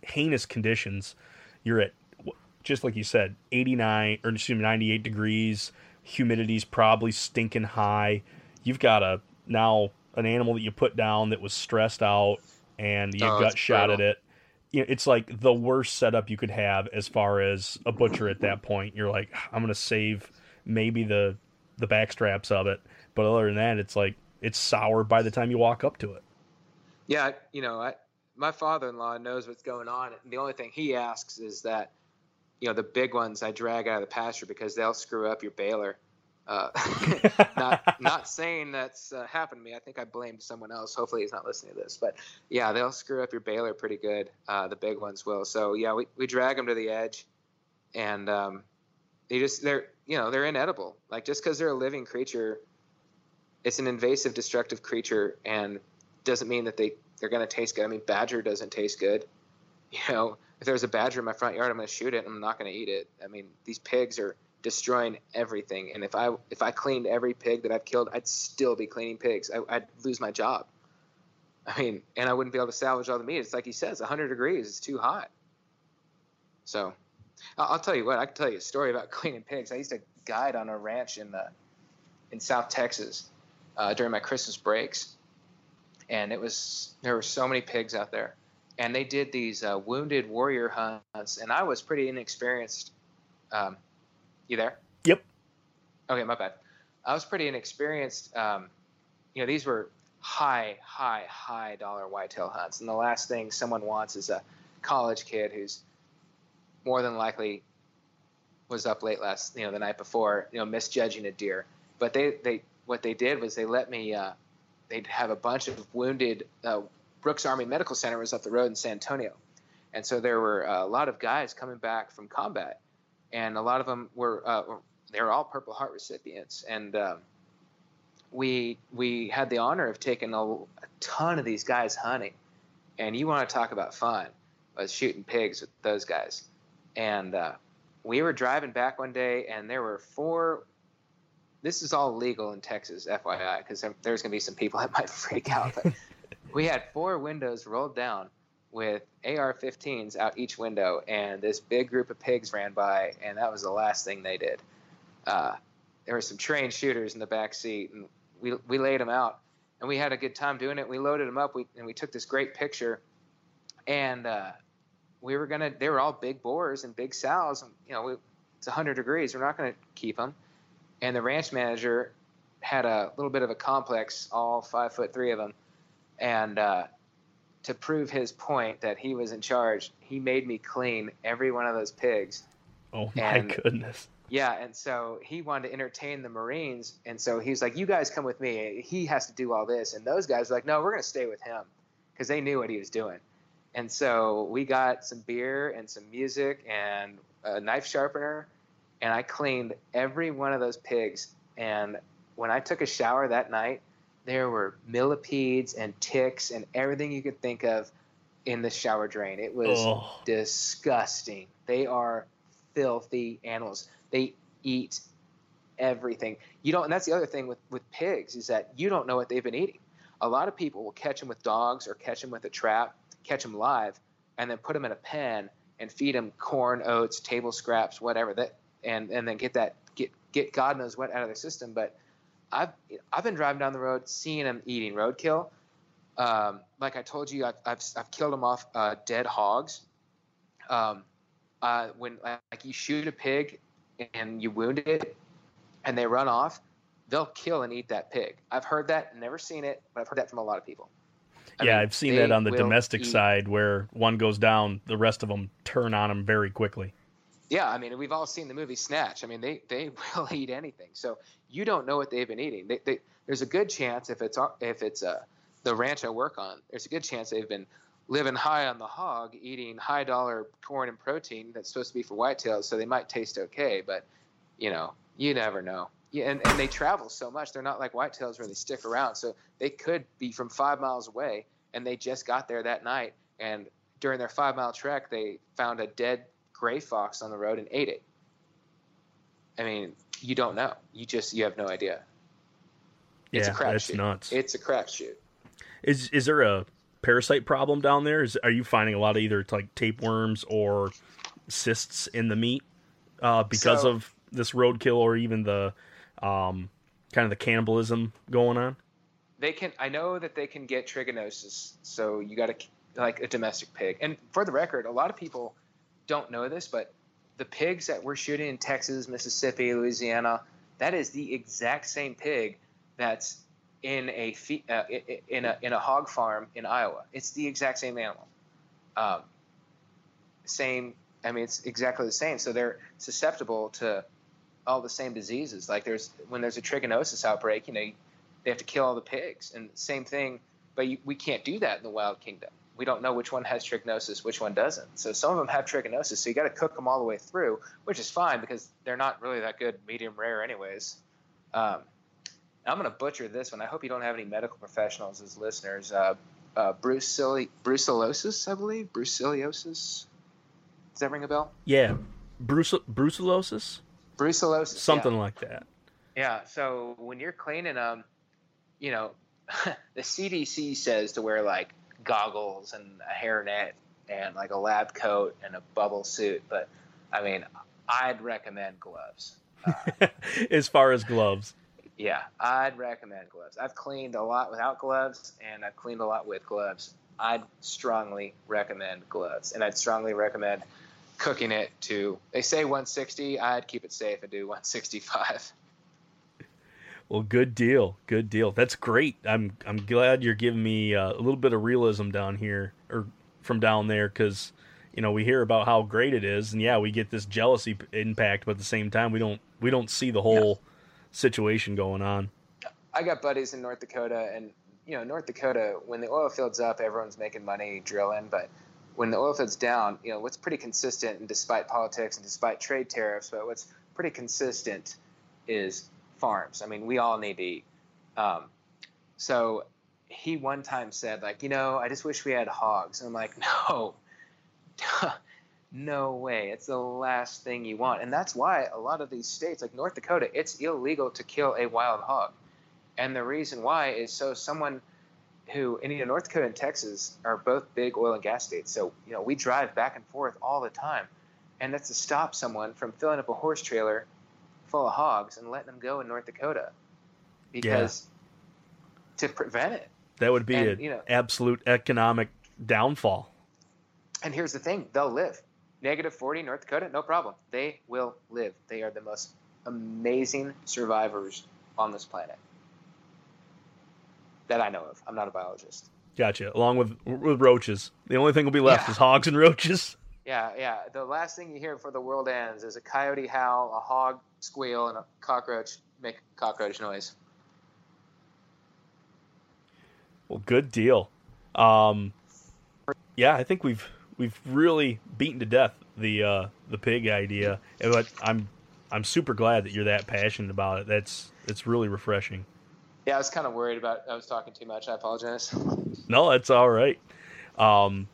[SPEAKER 2] heinous conditions. You're at just like you said, 89 or excuse me, 98 degrees. Humidity's probably stinking high. You've got a now an animal that you put down that was stressed out and you
[SPEAKER 3] Oh,
[SPEAKER 2] gut shot at it. you know, it's like the worst setup you could have as far as a butcher at that point. You're like, I'm gonna save maybe the the back straps of it, but other than that, it's like it's sour by the time you walk up to it.
[SPEAKER 3] Yeah, you know, I, my father-in-law knows what's going on. And the only thing he asks is that, you know, the big ones I drag out of the pasture because they'll screw up your baler. Uh, not not saying that's uh, happened to me. I think I blamed someone else. Hopefully he's not listening to this. But yeah, they'll screw up your baler pretty good. Uh, the big ones will. So yeah, we, we drag them to the edge, and um, they just they're you know they're inedible. Like just because they're a living creature, it's an invasive, destructive creature, and doesn't mean that they they're going to taste good. I mean, badger doesn't taste good. You know, if there's a badger in my front yard, I'm going to shoot it. I'm not going to eat it. I mean, these pigs are destroying everything. And if I if I cleaned every pig that I've killed, I'd still be cleaning pigs. I, would lose my job. I mean, and I wouldn't be able to salvage all the meat. It's like he says, 100 degrees It's too hot. So, I'll, I'll tell you what. I can tell you a story about cleaning pigs. I used to guide on a ranch in uh, in South Texas uh, during my Christmas breaks, and it was there were so many pigs out there, and they did these uh, wounded warrior hunts, and I was pretty inexperienced. Um, you there?
[SPEAKER 2] Yep.
[SPEAKER 3] Okay, my bad. I was pretty inexperienced. Um, you know, these were high, high, high dollar whitetail hunts, and the last thing someone wants is a college kid who's more than likely was up late last, you know, the night before, you know, misjudging a deer. But they, they, what they did was they let me uh, they'd have a bunch of wounded. Uh, Brooks Army Medical Center was up the road in San Antonio, and so there were a lot of guys coming back from combat, and a lot of them were uh, they were all Purple Heart recipients, and um, we we had the honor of taking a, a, ton of these guys hunting, and you want to talk about fun, was shooting pigs with those guys, and uh, we were driving back one day, and there were four this is all legal in Texas, FYI, because there's going to be some people that might freak out. But we had four windows rolled down with AR-15s out each window, and this big group of pigs ran by, and that was the last thing they did. Uh, there were some trained shooters in the back seat, and we we laid them out, and we had a good time doing it. We loaded them up, we, and we took this great picture, and uh, we were gonna. They were all big boars and big sows, and you know, we, it's 100 degrees. We're not gonna keep them and the ranch manager had a little bit of a complex, all five foot three of them, and uh, to prove his point that he was in charge, he made me clean every one of those pigs.
[SPEAKER 2] Oh my and, goodness!
[SPEAKER 3] Yeah, and so he wanted to entertain the Marines, and so he's like, "You guys come with me. He has to do all this." And those guys were like, "No, we're going to stay with him," because they knew what he was doing. And so we got some beer and some music and a knife sharpener and I cleaned every one of those pigs. And when I took a shower that night, there were millipedes and ticks and everything you could think of in the shower drain. It was oh. disgusting. They are filthy animals. They eat everything. You don't, and that's the other thing with, with pigs is that you don't know what they've been eating. A lot of people will catch them with dogs or catch them with a trap, catch them live, and then put them in a pen and feed them corn, oats, table scraps, whatever. That and and then get that get get God knows what out of their system. But I've I've been driving down the road seeing them eating roadkill. Um, like I told you, I've I've, I've killed them off uh, dead hogs. Um, uh, when like you shoot a pig and you wound it, and they run off, they'll kill and eat that pig. I've heard that, never seen it, but I've heard that from a lot of people.
[SPEAKER 2] I yeah, mean, I've seen that on the domestic eat. side where one goes down, the rest of them turn on them very quickly
[SPEAKER 3] yeah, I mean, we've all seen the movie Snatch. I mean, they they will eat anything. So you don't know what they've been eating. They, they, there's a good chance if it's if it's uh, the ranch I work on, there's a good chance they've been living high on the hog, eating high dollar corn and protein that's supposed to be for whitetails. So they might taste okay, but you know, you never know. Yeah, and, and they travel so much. They're not like whitetails where they stick around. So they could be from five miles away, and they just got there that night. And during their five mile trek, they found a dead gray fox on the road and ate it. I mean, you don't know. You just you have no idea.
[SPEAKER 2] It's yeah, a crapshoot. That's nuts.
[SPEAKER 3] It's a crapshoot.
[SPEAKER 2] Is is there a parasite problem down there? Is are you finding a lot of either like tapeworms or cysts in the meat uh, because so, of this roadkill or even the um, kind of the cannibalism going on?
[SPEAKER 3] They can. I know that they can get trichinosis, so you got to like a domestic pig. And for the record, a lot of people don't know this, but the pigs that we're shooting in Texas, Mississippi, Louisiana, that is the exact same pig that's in a uh, in a in a hog farm in Iowa. It's the exact same animal. Um, same. I mean, it's exactly the same. So they're susceptible to all the same diseases. Like there's when there's a trichinosis outbreak, you know, they have to kill all the pigs, and same thing. But you, we can't do that in the wild kingdom. We don't know which one has trichinosis, which one doesn't. So some of them have trichinosis. So you got to cook them all the way through, which is fine because they're not really that good medium rare, anyways. Um, I'm going to butcher this one. I hope you don't have any medical professionals as listeners. Uh, uh, brucellosis, I believe. Brucellosis. Does that ring a bell?
[SPEAKER 2] Yeah, Bruce brucellosis.
[SPEAKER 3] Brucellosis.
[SPEAKER 2] Something
[SPEAKER 3] yeah.
[SPEAKER 2] like that.
[SPEAKER 3] Yeah. So when you're cleaning them, you know, the CDC says to wear like goggles and a hairnet and like a lab coat and a bubble suit, but I mean, I'd recommend gloves.
[SPEAKER 2] Uh, as far as gloves.
[SPEAKER 3] Yeah, I'd recommend gloves. I've cleaned a lot without gloves, and I've cleaned a lot with gloves. I'd strongly recommend gloves, and I'd strongly recommend cooking it to. They say 160. I'd keep it safe and do 165.
[SPEAKER 2] Well, good deal, good deal. That's great. I'm I'm glad you're giving me uh, a little bit of realism down here or from down there because you know we hear about how great it is, and yeah, we get this jealousy impact, but at the same time, we don't we don't see the whole. Yeah situation going on.
[SPEAKER 3] I got buddies in North Dakota, and you know, North Dakota, when the oil field's up, everyone's making money drilling, but when the oil field's down, you know, what's pretty consistent, and despite politics and despite trade tariffs, but what's pretty consistent is farms. I mean, we all need to eat. Um, so he one time said, like, you know, I just wish we had hogs. And I'm like, no, no way. It's the last thing you want. And that's why a lot of these states, like North Dakota, it's illegal to kill a wild hog. And the reason why is so someone who, and you know, North Dakota and Texas are both big oil and gas states. So, you know, we drive back and forth all the time. And that's to stop someone from filling up a horse trailer full of hogs and letting them go in North Dakota. Because yeah. to prevent it.
[SPEAKER 2] That would be an you know, absolute economic downfall.
[SPEAKER 3] And here's the thing they'll live negative 40 North Dakota, no problem. They will live. They are the most amazing survivors on this planet that I know of. I'm not a biologist.
[SPEAKER 2] Gotcha. Along with with roaches, the only thing will be left yeah. is hogs and roaches.
[SPEAKER 3] Yeah, yeah. The last thing you hear before the world ends is a coyote howl, a hog squeal, and a cockroach make cockroach noise.
[SPEAKER 2] Well, good deal. Um, yeah, I think we've we've really beaten to death the uh, the pig idea, but I'm I'm super glad that you're that passionate about it. That's it's really refreshing.
[SPEAKER 3] Yeah, I was kind of worried about I was talking too much. I apologize.
[SPEAKER 2] No, that's all right. Um,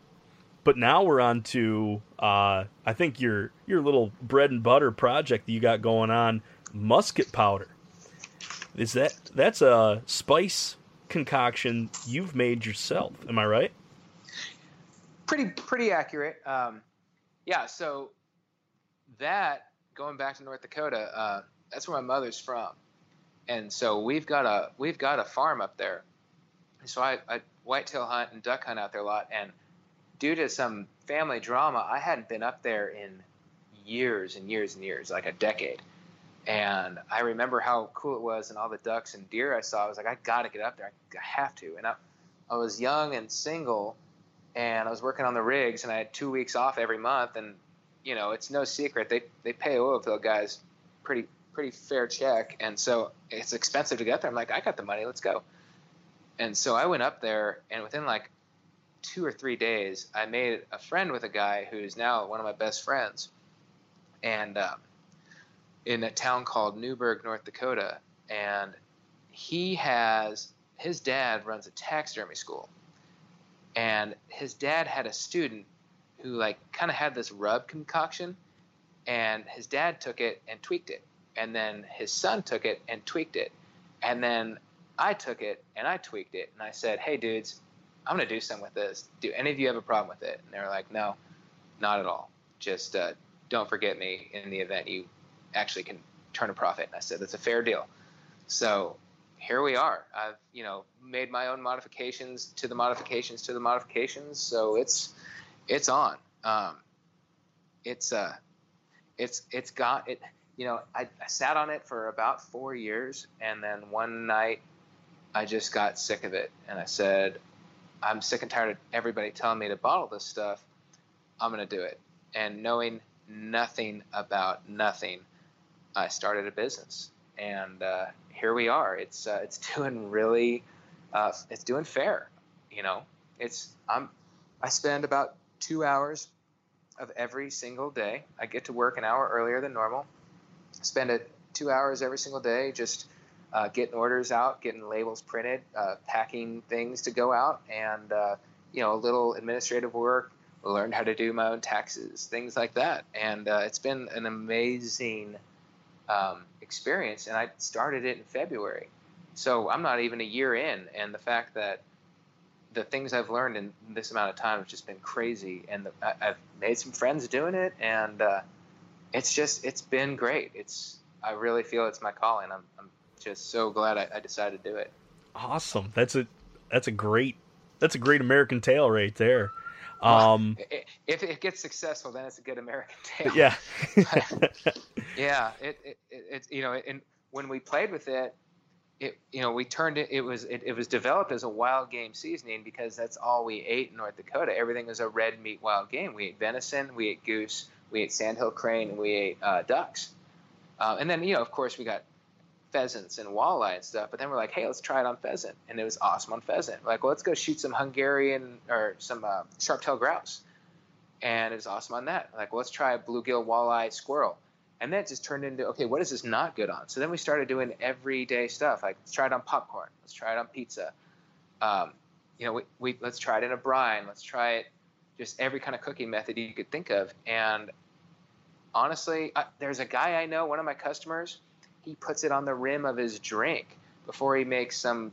[SPEAKER 2] but now we're on to uh, I think your your little bread and butter project that you got going on, musket powder. Is that that's a spice concoction you've made yourself? Am I right?
[SPEAKER 3] pretty pretty accurate. Um, yeah, so that going back to North Dakota, uh, that's where my mother's from, and so we've got a we've got a farm up there. So I, I whitetail hunt and duck hunt out there a lot, and due to some family drama, I hadn't been up there in years and years and years, like a decade. And I remember how cool it was, and all the ducks and deer I saw. I was like, I got to get up there. I have to. And I, I was young and single, and I was working on the rigs, and I had two weeks off every month, and you know it's no secret they they pay oil field guys pretty pretty fair check, and so it's expensive to get there. I'm like, I got the money, let's go. And so I went up there, and within like two or three days, I made a friend with a guy who's now one of my best friends, and um, in a town called Newburg, North Dakota, and he has his dad runs a taxidermy school. And his dad had a student who like kind of had this rub concoction. And his dad took it and tweaked it. And then his son took it and tweaked it. And then i took it and i tweaked it. And i said hey dudes i'm going to do something with this do any of you have a problem with it and they're like no not at all just uh, don't forget me in the event you actually can turn a profit and i said that's a fair deal so here we are. I've you know made my own modifications to the modifications to the modifications, so it's it's on. Um, it's uh, it's it's got it. You know, I, I sat on it for about four years, and then one night I just got sick of it, and I said, I'm sick and tired of everybody telling me to bottle this stuff. I'm gonna do it. And knowing nothing about nothing, I started a business, and uh, here we are. It's uh, it's doing really, uh, it's doing fair. You know, it's I'm I spend about two hours of every single day. I get to work an hour earlier than normal. Spend it two hours every single day just uh, getting orders out, getting labels printed, uh, packing things to go out, and uh, you know a little administrative work. Learned how to do my own taxes, things like that, and uh, it's been an amazing um, experience. And I started it in February, so I'm not even a year in, and the fact that the things I've learned in this amount of time have just been crazy, and the, I, have made some friends doing it, and uh, it's just it's been great. It's I really feel it's my calling. I'm, I'm just so glad I, I decided to do it.
[SPEAKER 2] Awesome. That's a that's a great that's a great American tale right there. Um,
[SPEAKER 3] if it gets successful, then it's a good American tale.
[SPEAKER 2] Yeah,
[SPEAKER 3] yeah. It, it, it, it, you know, and when we played with it, it you know we turned it. It was it, it was developed as a wild game seasoning because that's all we ate in North Dakota. Everything was a red meat wild game. We ate venison, we ate goose, we ate sandhill crane, and we ate uh, ducks. Uh, and then you know, of course, we got pheasants and walleye and stuff. But then we're like, hey, let's try it on pheasant, and it was awesome on pheasant. We're like, well, let's go shoot some Hungarian or some uh, sharp-tailed grouse, and it was awesome on that. Like, well, let's try a bluegill walleye squirrel, and then it just turned into, okay, what is this not good on? So then we started doing everyday stuff. Like, let's try it on popcorn. Let's try it on pizza. Um, you know, we, we let's try it in a brine. Let's try it just every kind of cooking method you could think of. And honestly, I, there's a guy I know, one of my customers he puts it on the rim of his drink before he makes some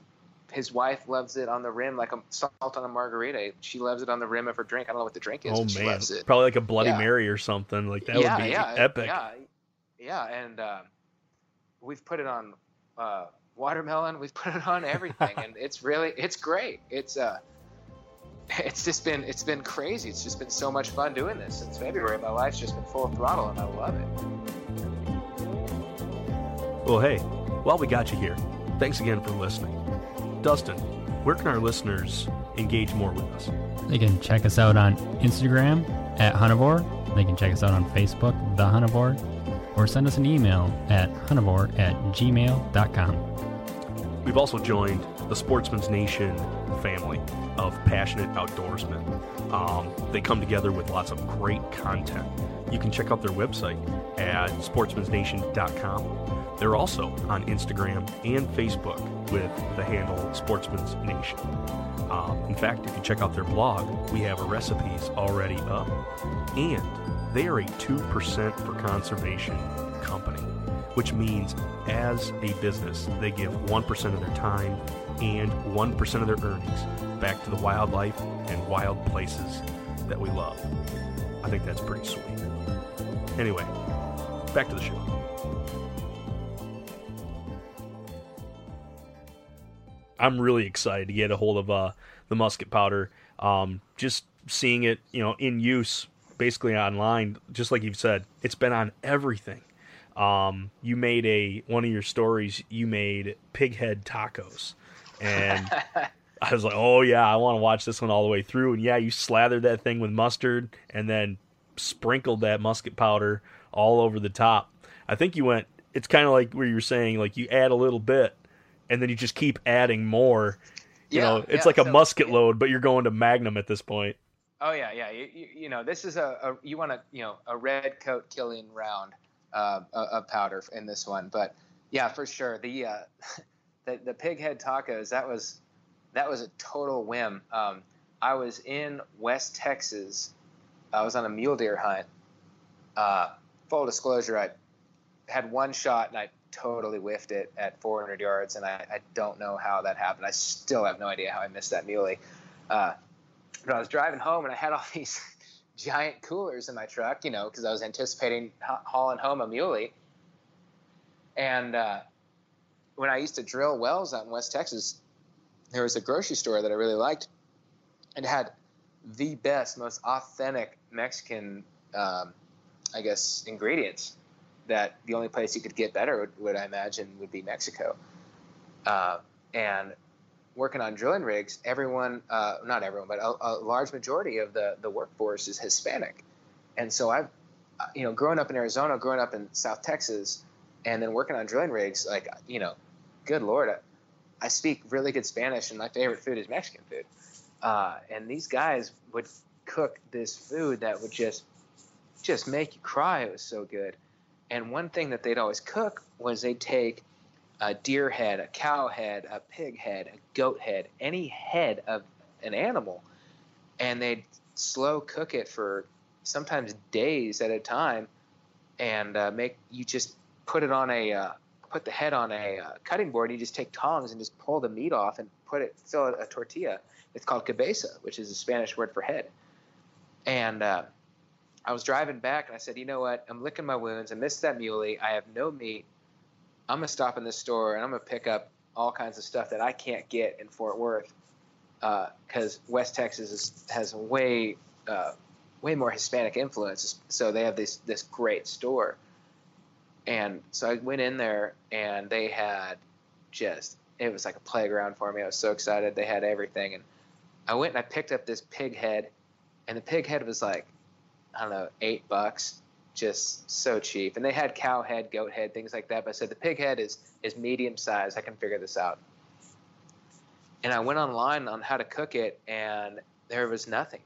[SPEAKER 3] his wife loves it on the rim like a salt on a margarita. She loves it on the rim of her drink. I don't know what the drink is. Oh man,
[SPEAKER 2] probably like a Bloody yeah. Mary or something like that. Yeah, would be
[SPEAKER 3] yeah,
[SPEAKER 2] epic.
[SPEAKER 3] Yeah, yeah, and uh, we've put it on uh, watermelon. We've put it on everything, and it's really it's great. It's uh, it's just been it's been crazy. It's just been so much fun doing this since February. My life's just been full throttle, and I love it.
[SPEAKER 2] Well, hey, while we got you here, thanks again for listening. Dustin, where can our listeners engage more with us?
[SPEAKER 4] They can check us out on Instagram at Huntivore. They can check us out on Facebook, The Huntivore, or send us an email at huntivore at gmail.com.
[SPEAKER 2] We've also joined the Sportsman's Nation family of passionate outdoorsmen. Um, they come together with lots of great content. You can check out their website at sportsmansnation.com they're also on Instagram and Facebook with the handle Sportsman's Nation. Um, in fact, if you check out their blog, we have a recipes already up, and they are a 2% for conservation company, which means as a business, they give 1% of their time and 1% of their earnings back to the wildlife and wild places that we love. I think that's pretty sweet. Anyway, back to the show. I'm really excited to get a hold of uh, the musket powder. Um, just seeing it, you know, in use basically online, just like you've said, it's been on everything. Um, you made a one of your stories. You made pig head tacos, and I was like, oh yeah, I want to watch this one all the way through. And yeah, you slathered that thing with mustard and then sprinkled that musket powder all over the top. I think you went. It's kind of like where you're saying, like you add a little bit and then you just keep adding more. You yeah, know, it's yeah, like a so, musket load, but you're going to Magnum at this point.
[SPEAKER 3] Oh yeah, yeah. You, you, you know, this is a, a, you want a you know a red coat killing round uh, of powder in this one, but yeah, for sure. The uh, the the pig head tacos that was that was a total whim. Um, I was in West Texas. I was on a mule deer hunt. Uh, full disclosure, I had one shot and I totally whiffed it at 400 yards, and I, I, don't know how that happened. I still have no idea how I missed that muley. Uh, but I was driving home, and I had all these giant coolers in my truck, you know, because I was anticipating ha- hauling home a muley. And uh, when I used to drill wells out in West Texas, there was a grocery store that I really liked, and had the best, most authentic Mexican, um, I guess, ingredients. That the only place you could get better would, would I imagine would be Mexico. Uh, and working on drilling rigs, everyone, uh, not everyone, but a, a, large majority of the, the workforce is Hispanic. And so I've, you know, growing up in Arizona, growing up in South Texas, and then working on drilling rigs, like, you know, good Lord, I, speak really good Spanish and my favorite food is Mexican food. Uh, and these guys would cook this food that would just, just make you cry. It was so good. And one thing that they'd always cook was they'd take a deer head, a cow head, a pig head, a goat head, any head of an animal, and they'd slow cook it for sometimes days at a time, and uh, make you just put it on a uh, put the head on a uh, cutting board. You just take tongs and just pull the meat off and put it fill a tortilla. It's called cabeza, which is a Spanish word for head. And uh, I was driving back and I said, you know what? I'm licking my wounds. I missed that muley. I have no meat. I'm gonna stop in this store and I'm gonna pick up all kinds of stuff that I can't get in Fort Worth because uh, West Texas is, has way uh, way more Hispanic influence. So they have this this great store, and so I went in there and they had just it was like a playground for me. I was so excited. They had everything, and I went and I picked up this pig head, and the pig head was like I don't know eight bucks just so cheap. And they had cow head, goat head, things like that. But I said the pig head is is medium size. I can figure this out. And I went online on how to cook it, and there was nothing.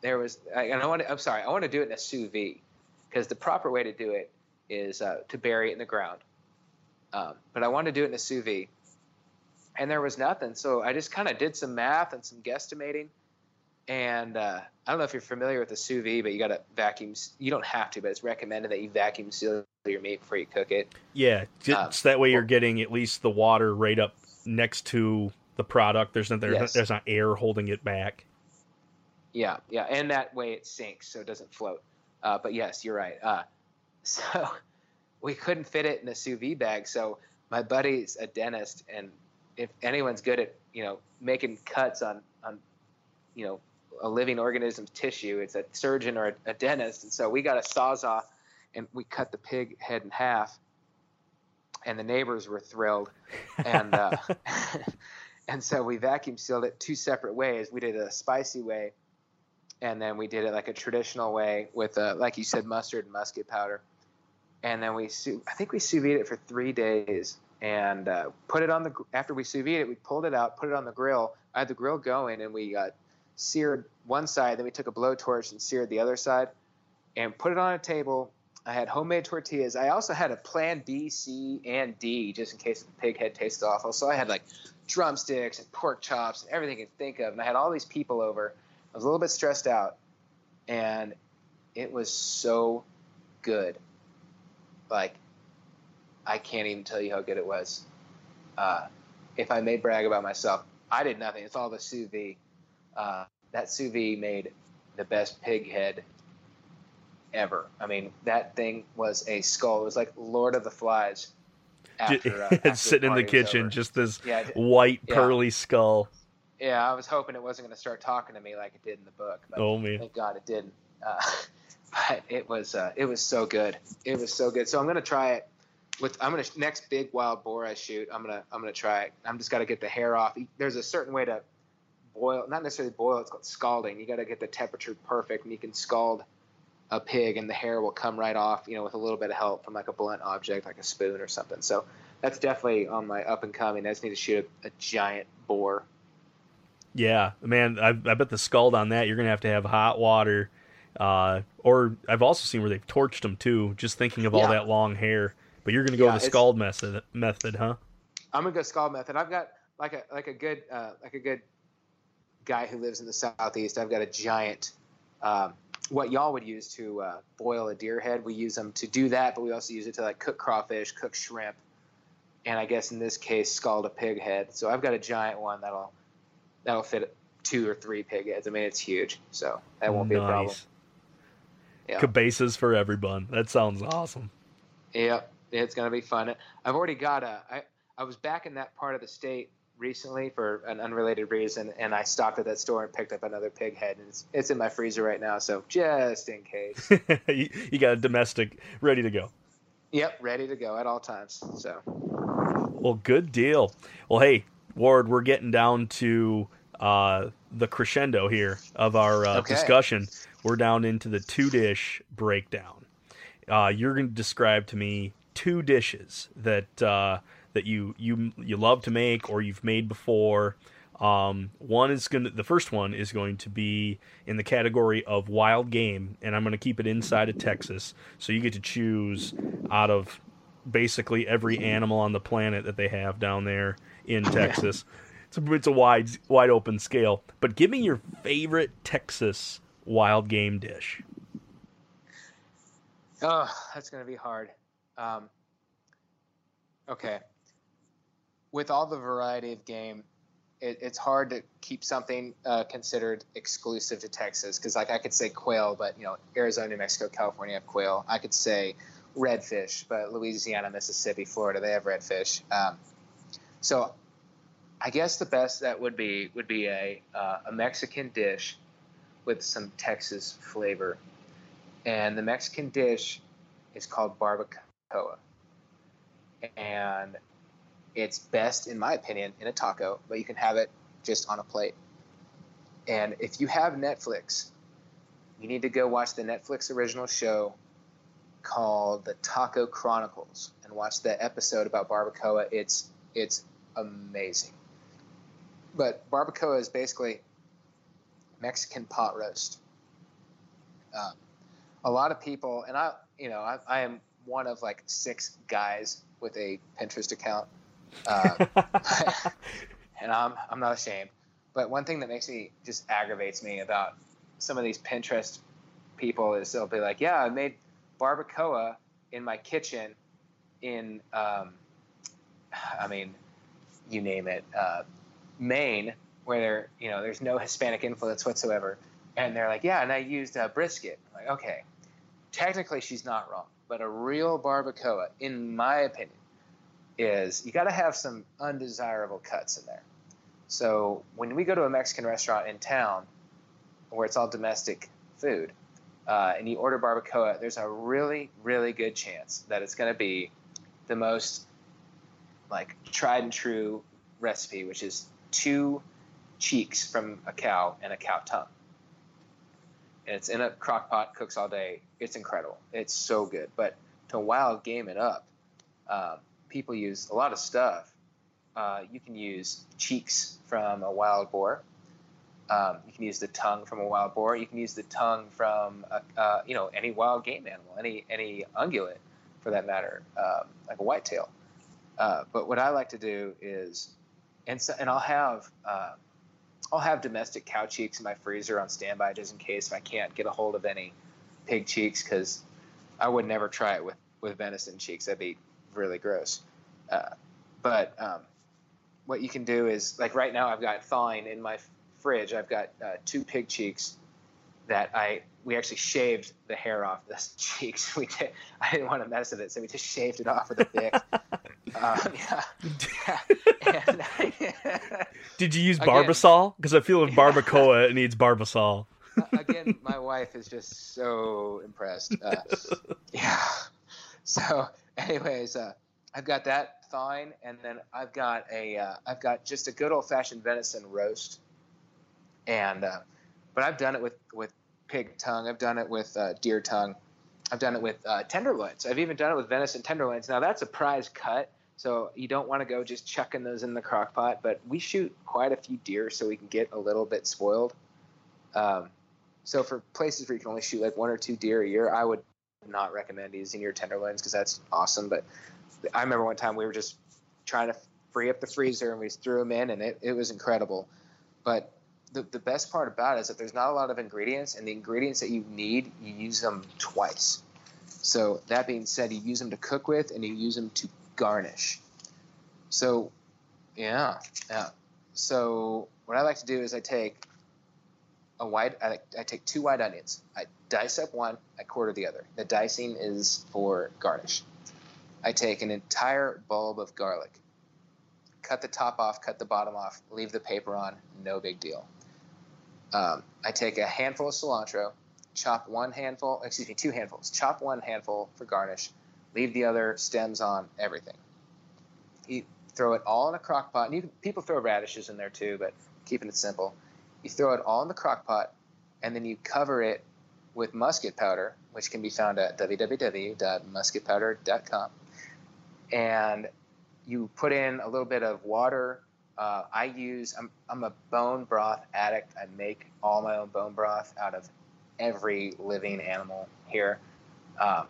[SPEAKER 3] There was, and I want to, I'm sorry, I want to do it in a sous vide because the proper way to do it is uh, to bury it in the ground. Um, but I wanted to do it in a sous vide, and there was nothing. So I just kind of did some math and some guesstimating and uh, I don't know if you're familiar with the sous vide, but you got to vacuum. You don't have to, but it's recommended that you vacuum seal your meat before you cook it.
[SPEAKER 2] Yeah, just um, that way you're getting at least the water right up next to the product. There's not there's, yes. there's not air holding it back.
[SPEAKER 3] Yeah, yeah, and that way it sinks so it doesn't float. Uh, but yes, you're right. Uh, so we couldn't fit it in a sous vide bag. So my buddy's a dentist, and if anyone's good at you know making cuts on on you know a living organism's tissue. It's a surgeon or a, a dentist, and so we got a sawzall, and we cut the pig head in half. And the neighbors were thrilled, and uh, and so we vacuum sealed it two separate ways. We did a spicy way, and then we did it like a traditional way with, a, like you said, mustard and musket powder. And then we, I think we sous vide it for three days, and uh, put it on the. After we sous vide it, we pulled it out, put it on the grill. I had the grill going, and we uh, seared one side, then we took a blowtorch and seared the other side, and put it on a table. I had homemade tortillas. I also had a plan B, C, and D just in case the pig head tasted awful. So I had like drumsticks and pork chops and everything you could think of. And I had all these people over. I was a little bit stressed out, and it was so good. Like, I can't even tell you how good it was. Uh, if I may brag about myself, I did nothing. It's all the sous vide. Uh, that sous vide made the best pig head ever. I mean, that thing was a skull. It was like Lord of the Flies.
[SPEAKER 2] After, uh, after sitting in the kitchen, just this yeah, white yeah. pearly skull.
[SPEAKER 3] Yeah, I was hoping it wasn't going to start talking to me like it did in the book. But oh man! Thank God it didn't. Uh, but it was uh, it was so good. It was so good. So I'm to try it with I'm to next big wild boar I shoot. I'm gonna I'm gonna try it. I'm just got to get the hair off. There's a certain way to boil, not necessarily boil, it's called scalding. You got to get the temperature perfect, and you can scald a pig, and the hair will come right off, you know, with a little bit of help from like a blunt object, like a spoon or something. So that's definitely on my up and coming. I just need to shoot a, a giant boar.
[SPEAKER 2] Yeah, man, I, I bet the scald on that you're gonna have to have hot water, uh, or I've also seen where they've torched them too. Just thinking of all that long hair, but you're gonna go yeah, the scald method, method, huh?
[SPEAKER 3] I'm gonna go scald method. I've got like a like a good uh, like a good guy who lives in the southeast, I've got a giant. Um, what y'all would use to uh, boil a deer head, we use them to do that, but we also use it to like cook crawfish, cook shrimp, and I guess in this case scald a pig head. So I've got a giant one that'll that'll fit two or three pig heads. I mean, it's huge, so that won't nice. be a problem.
[SPEAKER 2] Yeah. Cabezas for everyone. That sounds awesome.
[SPEAKER 3] Yep, it's gonna be fun. I've already got a. I, I was back in that part of the state recently for an unrelated reason, and I stopped at that store and picked up another pig head, and it's, it's in my freezer right now. So just in case.
[SPEAKER 2] you, you got a domestic ready to go.
[SPEAKER 3] Yep, ready to go at all times. So.
[SPEAKER 2] Well, good deal. Well, hey, Ward, we're getting down to uh, the crescendo here of our uh,
[SPEAKER 3] Okay.
[SPEAKER 2] discussion. We're down into the two dish breakdown. Uh, you're going to describe to me two dishes that uh, that you you you love to make or you've made before. Um, one is going to the first one is going to be in the category of wild game, and I'm going to keep it inside of Texas. So you get to choose out of basically every animal on the planet that they have down there in Texas. A, it's a wide wide open scale. But give me your favorite Texas wild game dish.
[SPEAKER 3] Oh, that's to be hard. Um, okay. With all the variety of game, it, it's hard to keep something uh, considered exclusive to Texas because, like, I could say quail, but you know, Arizona, New Mexico, California have quail. I could say redfish, but Louisiana, Mississippi, Florida, they have redfish. Um, so, I guess the best that would be would be a uh, a Mexican dish with some Texas flavor and the Mexican dish is called barbacoa. And it's best, in my opinion, in a taco, but you can have it just on a plate. And if you have Netflix, you need to go watch the Netflix original show called The Taco Chronicles and watch the episode about barbacoa. It's it's amazing. But barbacoa is basically Mexican pot roast. Um, a lot of people, and I, you know, I, I am one of like six guys with a Pinterest account, uh, and I'm I'm not ashamed. But one thing that makes me just aggravates me about some of these Pinterest people is they'll be like, "Yeah, I made barbacoa in my kitchen in, um, I mean, you name it, uh, Maine, where there, you know, there's no Hispanic influence whatsoever." And they're like, "Yeah, and I used uh, brisket." I'm like, okay, technically she's not wrong, but a real barbacoa, in my opinion, is you got to have some undesirable cuts in there. So when we go to a Mexican restaurant in town, where it's all domestic food, uh, and you order barbacoa, there's a really, really good chance that it's going to be the most like tried and true recipe, which is two cheeks from a cow and a cow tongue and it's in a crock pot, cooks all day. It's incredible. It's so good. But to wild game it up, um, people use a lot of stuff. Uh, you can use cheeks from a wild boar. Um, you can use the tongue from a wild boar. You can use the tongue from a, uh, you know any wild game animal, any any ungulate for that matter, um, like a whitetail. Uh, but what I like to do is, and so, and I'll have uh, I'll have domestic cow cheeks in my freezer on standby just in case if I can't get a hold of any pig cheeks because I would never try it with, with venison cheeks. That'd be really gross. Uh, but um, what you can do is like right now I've got thawing in my fridge. I've got uh, two pig cheeks that I we actually shaved the hair off the cheeks. We did, I didn't want to mess with it, so we just shaved it off with a pick. Um, yeah. And-
[SPEAKER 2] Did you use Barbasol? Because I feel with barbacoa it needs Barbasol.
[SPEAKER 3] again, my wife is just so impressed. Uh, yeah. So, anyways, uh, I've got that thawing, and then I've got a, uh, I've got just a good old fashioned venison roast, and, uh, but I've done it with with pig tongue. I've done it with uh, deer tongue. I've done it with uh, tenderloins. I've even done it with venison tenderloins. Now that's a prize cut, so you don't want to go just chucking those in the crock pot. But we shoot quite a few deer, so we can get a little bit spoiled. Um, so for places where you can only shoot like one or two deer a year, I would not recommend using your tenderloins because that's awesome. But I remember one time we were just trying to free up the freezer and we threw them in, and it, it was incredible. But the, the best part about it is that there's not a lot of ingredients, and the ingredients that you need, you use them twice. So that being said, you use them to cook with, and you use them to garnish. So, yeah, yeah. So what I like to do is I take a white, I, I take two white onions. I dice up one, I quarter the other. The dicing is for garnish. I take an entire bulb of garlic, cut the top off, cut the bottom off, leave the paper on, no big deal. Um, I take a handful of cilantro, chop one handful, excuse me, two handfuls, chop one handful for garnish, leave the other stems on everything. You throw it all in a crock pot. And you can, people throw radishes in there too, but keeping it simple. You throw it all in the crock pot, and then you cover it with musket powder, which can be found at www.musketpowder.com. And you put in a little bit of water. Uh, I use, I'm, I'm a bone broth addict. I make all my own bone broth out of every living animal here. Um,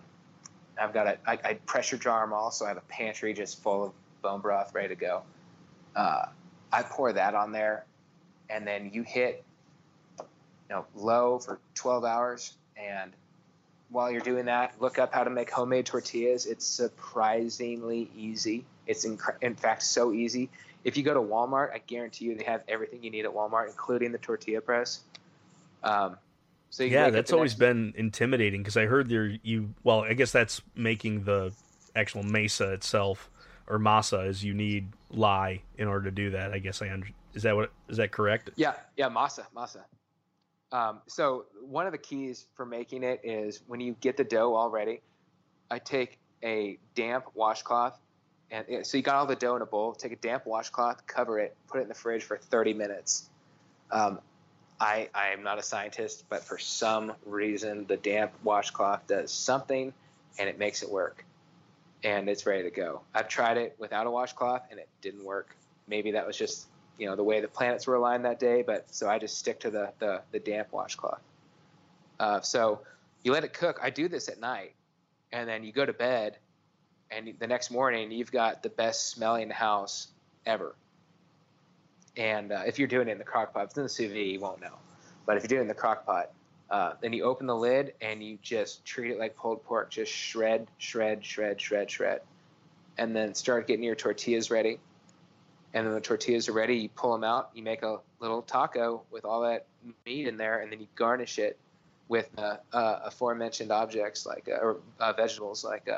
[SPEAKER 3] I've got a, I, I pressure jar them all, so I have a pantry just full of bone broth ready to go. Uh, I pour that on there, and then you hit, you know, low for 12 hours. And while you're doing that, look up how to make homemade tortillas. It's surprisingly easy. It's in, in fact so easy. If you go to Walmart, I guarantee you they have everything you need at Walmart, including the tortilla press. Um,
[SPEAKER 2] so yeah, that's always next... been intimidating because I heard there you. Well, I guess that's making the actual mesa itself or masa is you need lye in order to do that. I guess I under, is that what is that correct?
[SPEAKER 3] Yeah, yeah, masa, masa. Um, so one of the keys for making it is when you get the dough all ready, I take a damp washcloth and so you got all the dough in a bowl. Take a damp washcloth, cover it, put it in the fridge for 30 minutes. Um, I I am not a scientist, but for some reason the damp washcloth does something, and it makes it work, and it's ready to go. I've tried it without a washcloth, and it didn't work. Maybe that was just you know the way the planets were aligned that day, but so I just stick to the the, the damp washcloth. Uh, so you let it cook. I do this at night, and then you go to bed and the next morning you've got the best smelling house ever. And uh, if you're doing it in the crock pot, if it's in the sous vide, you won't know. But if you're doing it in the crock pot, uh, then you open the lid and you just treat it like pulled pork, just shred, shred, shred, shred, shred, and then start getting your tortillas ready. And then the tortillas are ready, you pull them out, you make a little taco with all that meat in there, and then you garnish it with uh, uh aforementioned objects like uh, or uh, vegetables like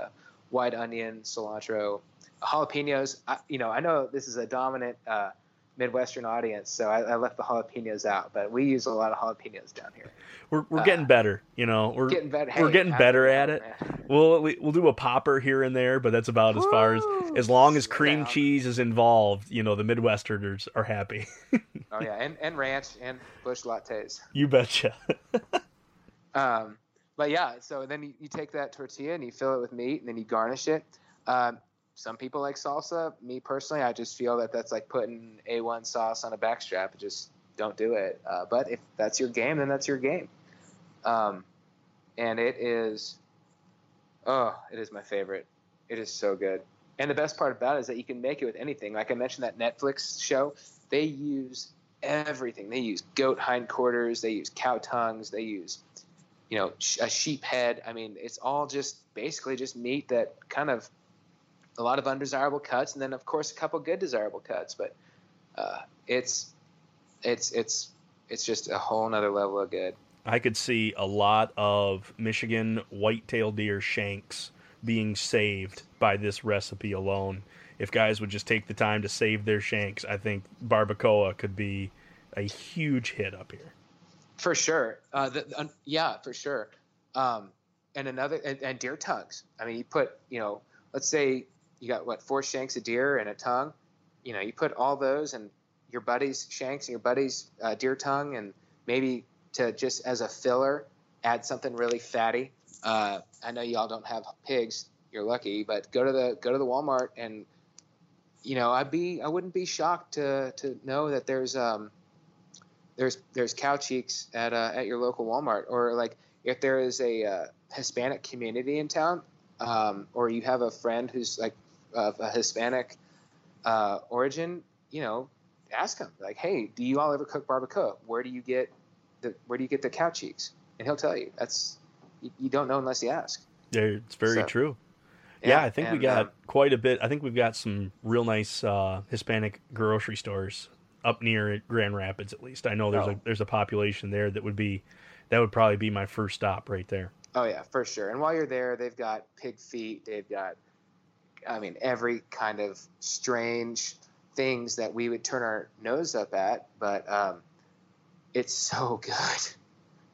[SPEAKER 3] white onion, cilantro, jalapenos. I, you know, I know this is a dominant uh, Midwestern audience, so I, I, left the jalapenos out. But we use a lot of jalapenos down here.
[SPEAKER 2] We're we're uh, getting better, you know. We're getting better. Hey, we're getting better at it. We'll we'll do a popper here and there, but that's about as far as as long as cream down. cheese is involved. You know, the Midwesterners are happy.
[SPEAKER 3] oh yeah, and and ranch and Busch Lattes.
[SPEAKER 2] You betcha.
[SPEAKER 3] um, but yeah, so then you, you, take that tortilla and you fill it with meat and then you garnish it. Um, some people like salsa. Me personally, I just feel that that's like putting A1 sauce on a backstrap. Just don't do it. Uh, but if that's your game, then that's your game. Um, and it is, oh, it is my favorite. It is so good. And the best part about it is that you can make it with anything. Like I mentioned, that Netflix show, they use everything. They use goat hindquarters, they use cow tongues, they use you know, a sheep head. I mean, it's all just basically just meat that kind of a lot of undesirable cuts, and then of course a couple good desirable cuts. But uh, it's it's it's it's just a whole nother level of good.
[SPEAKER 2] I could see a lot of Michigan white-tailed deer shanks being saved by this recipe alone. If guys would just take the time to save their shanks, I think barbacoa could be a huge hit up here.
[SPEAKER 3] For sure. Uh, the, yeah, for sure. Um, and another, and, and, deer tongues. I mean, you put, you know, let's say you got what four shanks of deer and a tongue. You know, you put all those and your buddy's shanks and your buddy's uh, deer tongue, and maybe to just as a filler, add something really fatty. Uh, I know y'all don't have pigs. You're lucky, but go to the go to the Walmart and you know, I'd be I wouldn't be shocked to to know that there's um, there's there's cow cheeks at uh, at your local Walmart, or like if there is a uh, Hispanic community in town, um, or you have a friend who's like of a Hispanic uh, origin, you know, ask him like, hey, do you all ever cook barbacoa? Where do you get the where do you get the cow cheeks? And he'll tell you. That's you, you don't know unless you ask.
[SPEAKER 2] Yeah, it's very so, true. Yeah, yeah, I think and, we got um, quite a bit. I think we've got some real nice uh, Hispanic grocery stores up near Grand Rapids at least. I know there's oh. a there's a population there that would be that would probably be my first stop right there.
[SPEAKER 3] Oh yeah, for sure. And while you're there, they've got pig feet. They've got, I mean, every kind of strange things that we would turn our nose up at, but um, it's so good.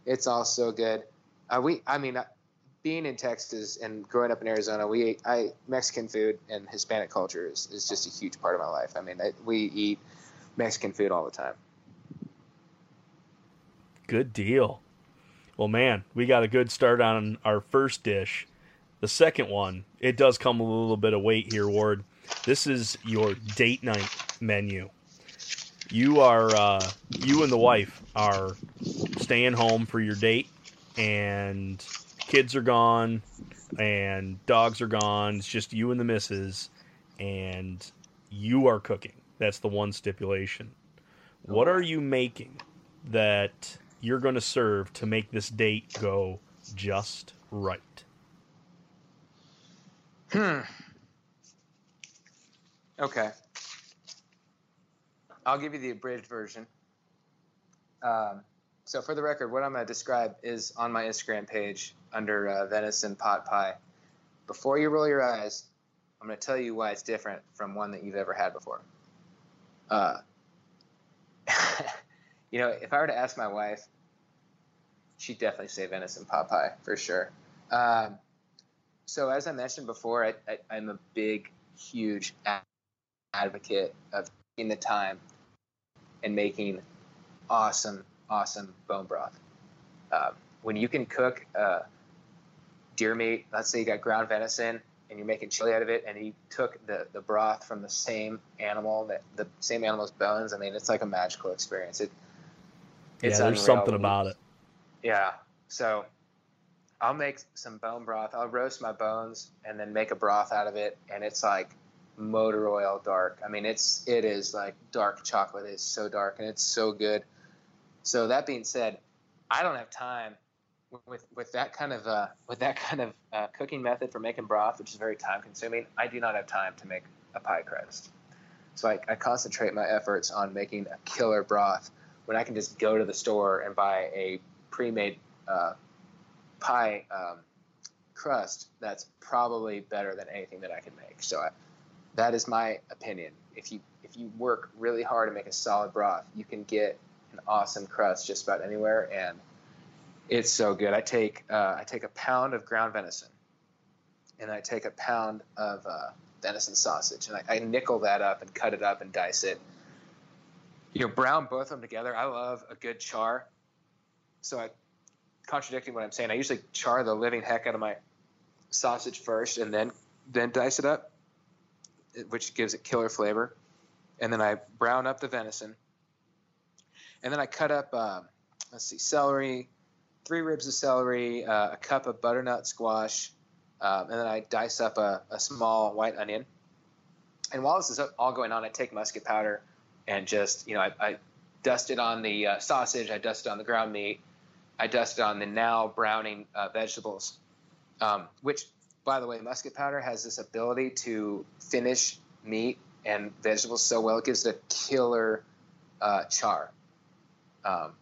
[SPEAKER 3] It's all so good. Uh, we, I mean, uh, being in Texas and growing up in Arizona, we I Mexican food and Hispanic culture is, is just a huge part of my life. I mean, I, we eat Mexican food all the time.
[SPEAKER 2] Good deal. Well, man, we got a good start on our first dish. The second one, it does come with a little bit of weight here, Ward. This is your date night menu. You are, uh, you and the wife are staying home for your date, and kids are gone, and dogs are gone. It's just you and the missus, and you are cooking. That's the one stipulation. What are you making that you're going to serve to make this date go just right?
[SPEAKER 3] Hmm. Okay. I'll give you the abridged version. Um, so, for the record, what I'm going to describe is on my Instagram page under uh, venison pot pie. Before you roll your eyes, I'm going to tell you why it's different from one that you've ever had before. Uh, you know, if I were to ask my wife, she'd definitely say venison pot pie for sure. Um, so, as I mentioned before, I, I, I'm a big, huge advocate of taking the time and making awesome, awesome bone broth. Um, when you can cook uh, deer meat, let's say you got ground venison and you're making chili out of it, and you took the, the broth from the same animal, that the same animal's bones. I mean, it's like a magical experience. It,
[SPEAKER 2] it's yeah, there's unreal. something about it.
[SPEAKER 3] Yeah. So I'll make some bone broth. I'll roast my bones and then make a broth out of it, and it's like motor oil dark. I mean, it's it is like dark chocolate. It's so dark and it's so good. So that being said, I don't have time with with that kind of uh, with that kind of uh, cooking method for making broth, which is very time consuming. I do not have time to make a pie crust. So I, I concentrate my efforts on making a killer broth when I can just go to the store and buy a pre-made uh, pie um, crust that's probably better than anything that I can make. So I, that is my opinion. If you if you work really hard to make a solid broth, you can get an awesome crust just about anywhere, and it's so good. I take uh, I take a pound of ground venison, and I take a pound of uh, venison sausage, and I, I nickel that up and cut it up and dice it. You know, brown both of them together. I love a good char, so I contradicting what I'm saying. I usually char the living heck out of my sausage first, and then then dice it up which gives it killer flavor. And then I brown up the venison. And then I cut up, uh, let's see, celery, three ribs of celery, uh, a cup of butternut squash, um, and then I dice up a, a, small white onion. And while this is all going on, I take musket powder and just, you know, I, I dust it on the uh, sausage, I dust it on the ground meat, I dusted on the now browning uh, vegetables, um, which by the way, musket powder has this ability to finish meat and vegetables so well. It gives it a killer uh, char um,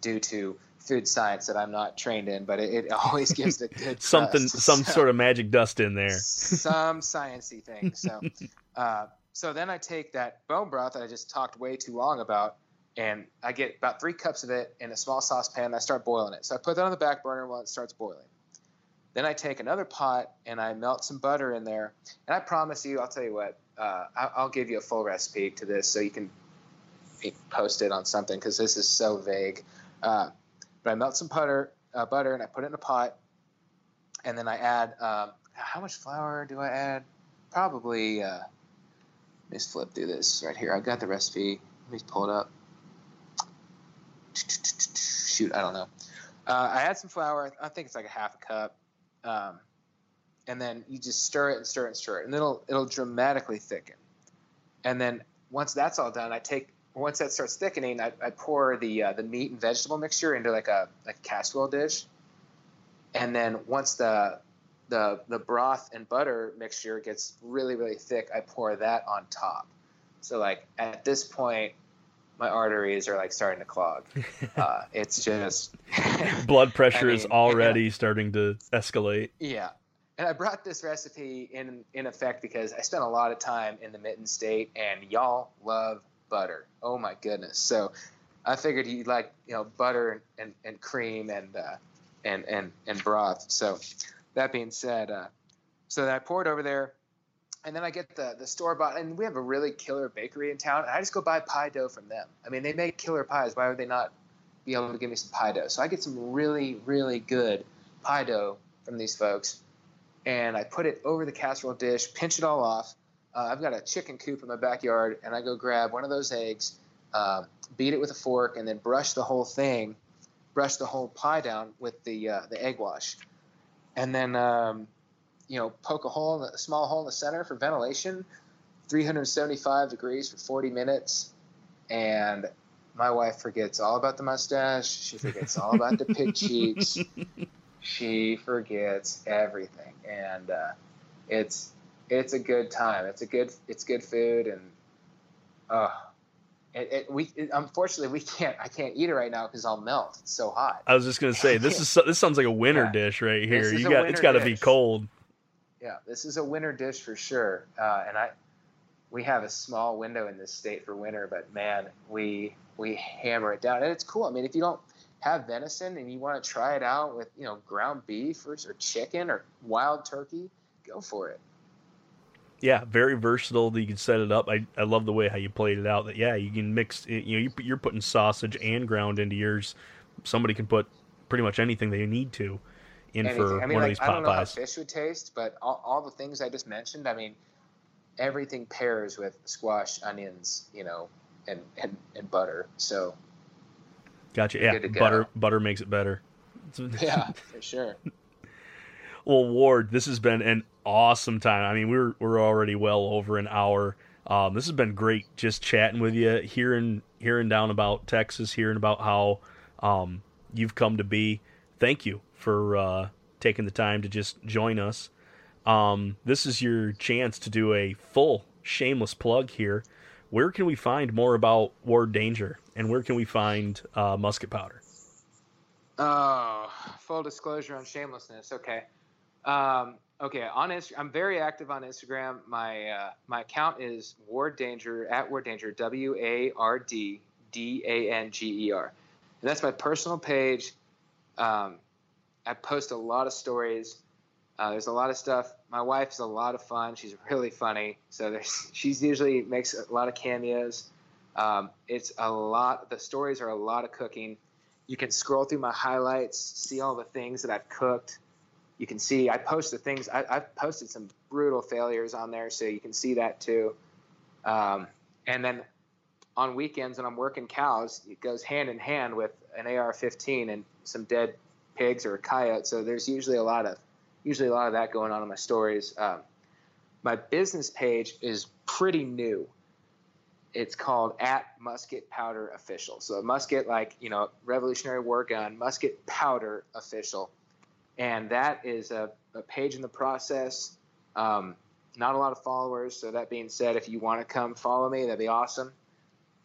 [SPEAKER 3] due to food science that I'm not trained in, but it, it always gives it a good
[SPEAKER 2] something, some so, sort of magic dust in there.
[SPEAKER 3] some sciency thing. So, uh, so then I take that bone broth that I just talked way too long about, and I get about three cups of it in a small saucepan. And I start boiling it. So I put that on the back burner while it starts boiling. Then I take another pot and I melt some butter in there. And I promise you, I'll tell you what, uh, I'll give you a full recipe to this so you can post it on something because this is so vague. Uh, but I melt some butter, uh, butter and I put it in a pot. And then I add, um, how much flour do I add? Probably, uh, let me just flip through this right here. I've got the recipe. Let me pull it up. Shoot, I don't know. Uh, I add some flour. I think it's like a half a cup um, and then you just stir it and stir it and stir it, and it'll it'll dramatically thicken. And then once that's all done, I take once that starts thickening, I, I pour the uh, the meat and vegetable mixture into like a like a casserole dish, and then once the the the broth and butter mixture gets really really thick, I pour that on top. So like at this point, my arteries are like starting to clog. Uh, it's just
[SPEAKER 2] blood pressure I mean, is already starting to escalate.
[SPEAKER 3] Yeah, and I brought this recipe in in effect because I spent a lot of time in the Mitten State, and y'all love butter. Oh my goodness! So I figured you'd like you know butter and, and cream and uh, and and and broth. So that being said, uh, so I poured over there, and then I get the the store bought, and we have a really killer bakery in town, and I just go buy pie dough from them. I mean, they make killer pies. Why would they not be able to give me some pie dough? So I get some really really good pie dough from these folks and I put it over the casserole dish, pinch it all off. Uh, I've got a chicken coop in my backyard, and I go grab one of those eggs, uh, beat it with a fork, and then brush the whole thing, brush the whole pie down with the uh, the egg wash, and then um, you know poke a hole, in a small hole in the center for ventilation, 375 degrees for 40 minutes, and my wife forgets all about the mustache. She forgets all about the pig cheeks. She forgets everything and uh, it's it's a good time. It's a good it's good food, and uh, it, it, we it, unfortunately we can't I can't eat it right now because I'll melt. It's so hot.
[SPEAKER 2] I was just gonna say this is this sounds like a winter
[SPEAKER 3] Yeah.
[SPEAKER 2] dish right here. You got it's got to be cold.
[SPEAKER 3] Yeah, this is a winter dish for sure. Uh, and I we have a small window in this state for winter, but man, we we hammer it down, and it's cool. I mean, if you don't have venison and you want to try it out with you know ground beef or, or chicken or wild turkey, go for it.
[SPEAKER 2] Yeah, very versatile. You can set it up. I, I love the way how you played it out. That yeah, you can mix. You know, you're putting sausage and ground into yours. Somebody can put pretty much anything they need to in
[SPEAKER 3] anything.
[SPEAKER 2] for
[SPEAKER 3] I mean,
[SPEAKER 2] one
[SPEAKER 3] like,
[SPEAKER 2] of these
[SPEAKER 3] I don't know how fish would taste, but all, all the things I just mentioned, I mean, everything pairs with squash, onions, you know, and and, and butter. So
[SPEAKER 2] Gotcha. Yeah,
[SPEAKER 3] go.
[SPEAKER 2] butter butter makes it better.
[SPEAKER 3] yeah, for sure.
[SPEAKER 2] Well, Ward, this has been an awesome time. I mean, we're we're already well over an hour. Um, this has been great, just chatting with you, hearing hearing down about Texas, hearing about how um, you've come to be. Thank you for uh, taking the time to just join us. Um, this is your chance to do a full shameless plug here. Where can we find more about Ward Danger, and where can we find uh, musket powder?
[SPEAKER 3] Oh, full disclosure on shamelessness. Okay. Um, okay. On Inst- I'm very active on Instagram. My uh, my account is Ward Danger at Ward Danger W A R D D A N G E R, and that's my personal page. Um, I post a lot of stories. Uh, there's a lot of stuff. My wife's a lot of fun. She's really funny. So there's she's usually makes a lot of cameos. Um, it's a lot. The stories are a lot of cooking you can scroll through my highlights, see all the things that I've cooked. You can see I post the things I, I've posted some brutal failures on there, so you can see that too. Um, and then on weekends when I'm working cows, it goes hand in hand with an AR-15 and some dead pigs or a coyote. So there's usually a lot of usually a lot of that going on in my stories. Um, my business page is pretty new. It's called at musket powder official. So musket like you know revolutionary war gun musket powder official. And that is a, a page in the process. Um, not a lot of followers. So that being said if you want to come follow me that'd be awesome.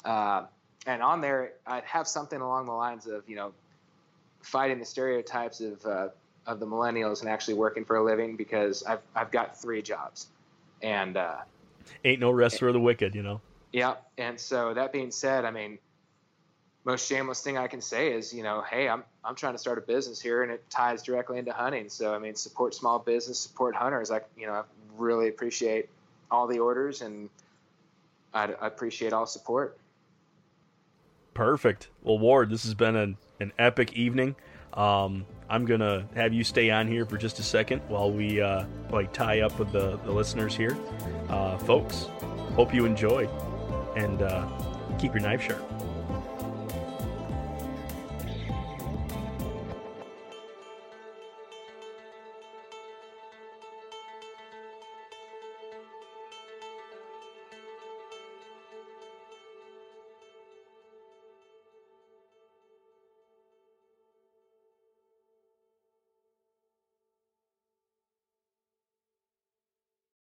[SPEAKER 3] Uh, and on there i'd have something along the lines of you know fighting the stereotypes of uh, of the millennials and actually working for a living because i've, I've got three jobs and uh,
[SPEAKER 2] Ain't no rest for the wicked, you know.
[SPEAKER 3] yeah, and so that being said, I mean, most shameless thing I can say is, you know, hey, I'm I'm trying to start a business here, and it ties directly into hunting. So I mean, support small business, support hunters. I you know, I really appreciate all the orders, and I, I appreciate all support.
[SPEAKER 2] Perfect. Well, Ward, this has been an, an epic evening. Um, I'm gonna have you stay on here for just a second while we uh, like tie up with the, the listeners here, uh, folks. Hope you enjoyed, and uh, keep your knife sharp.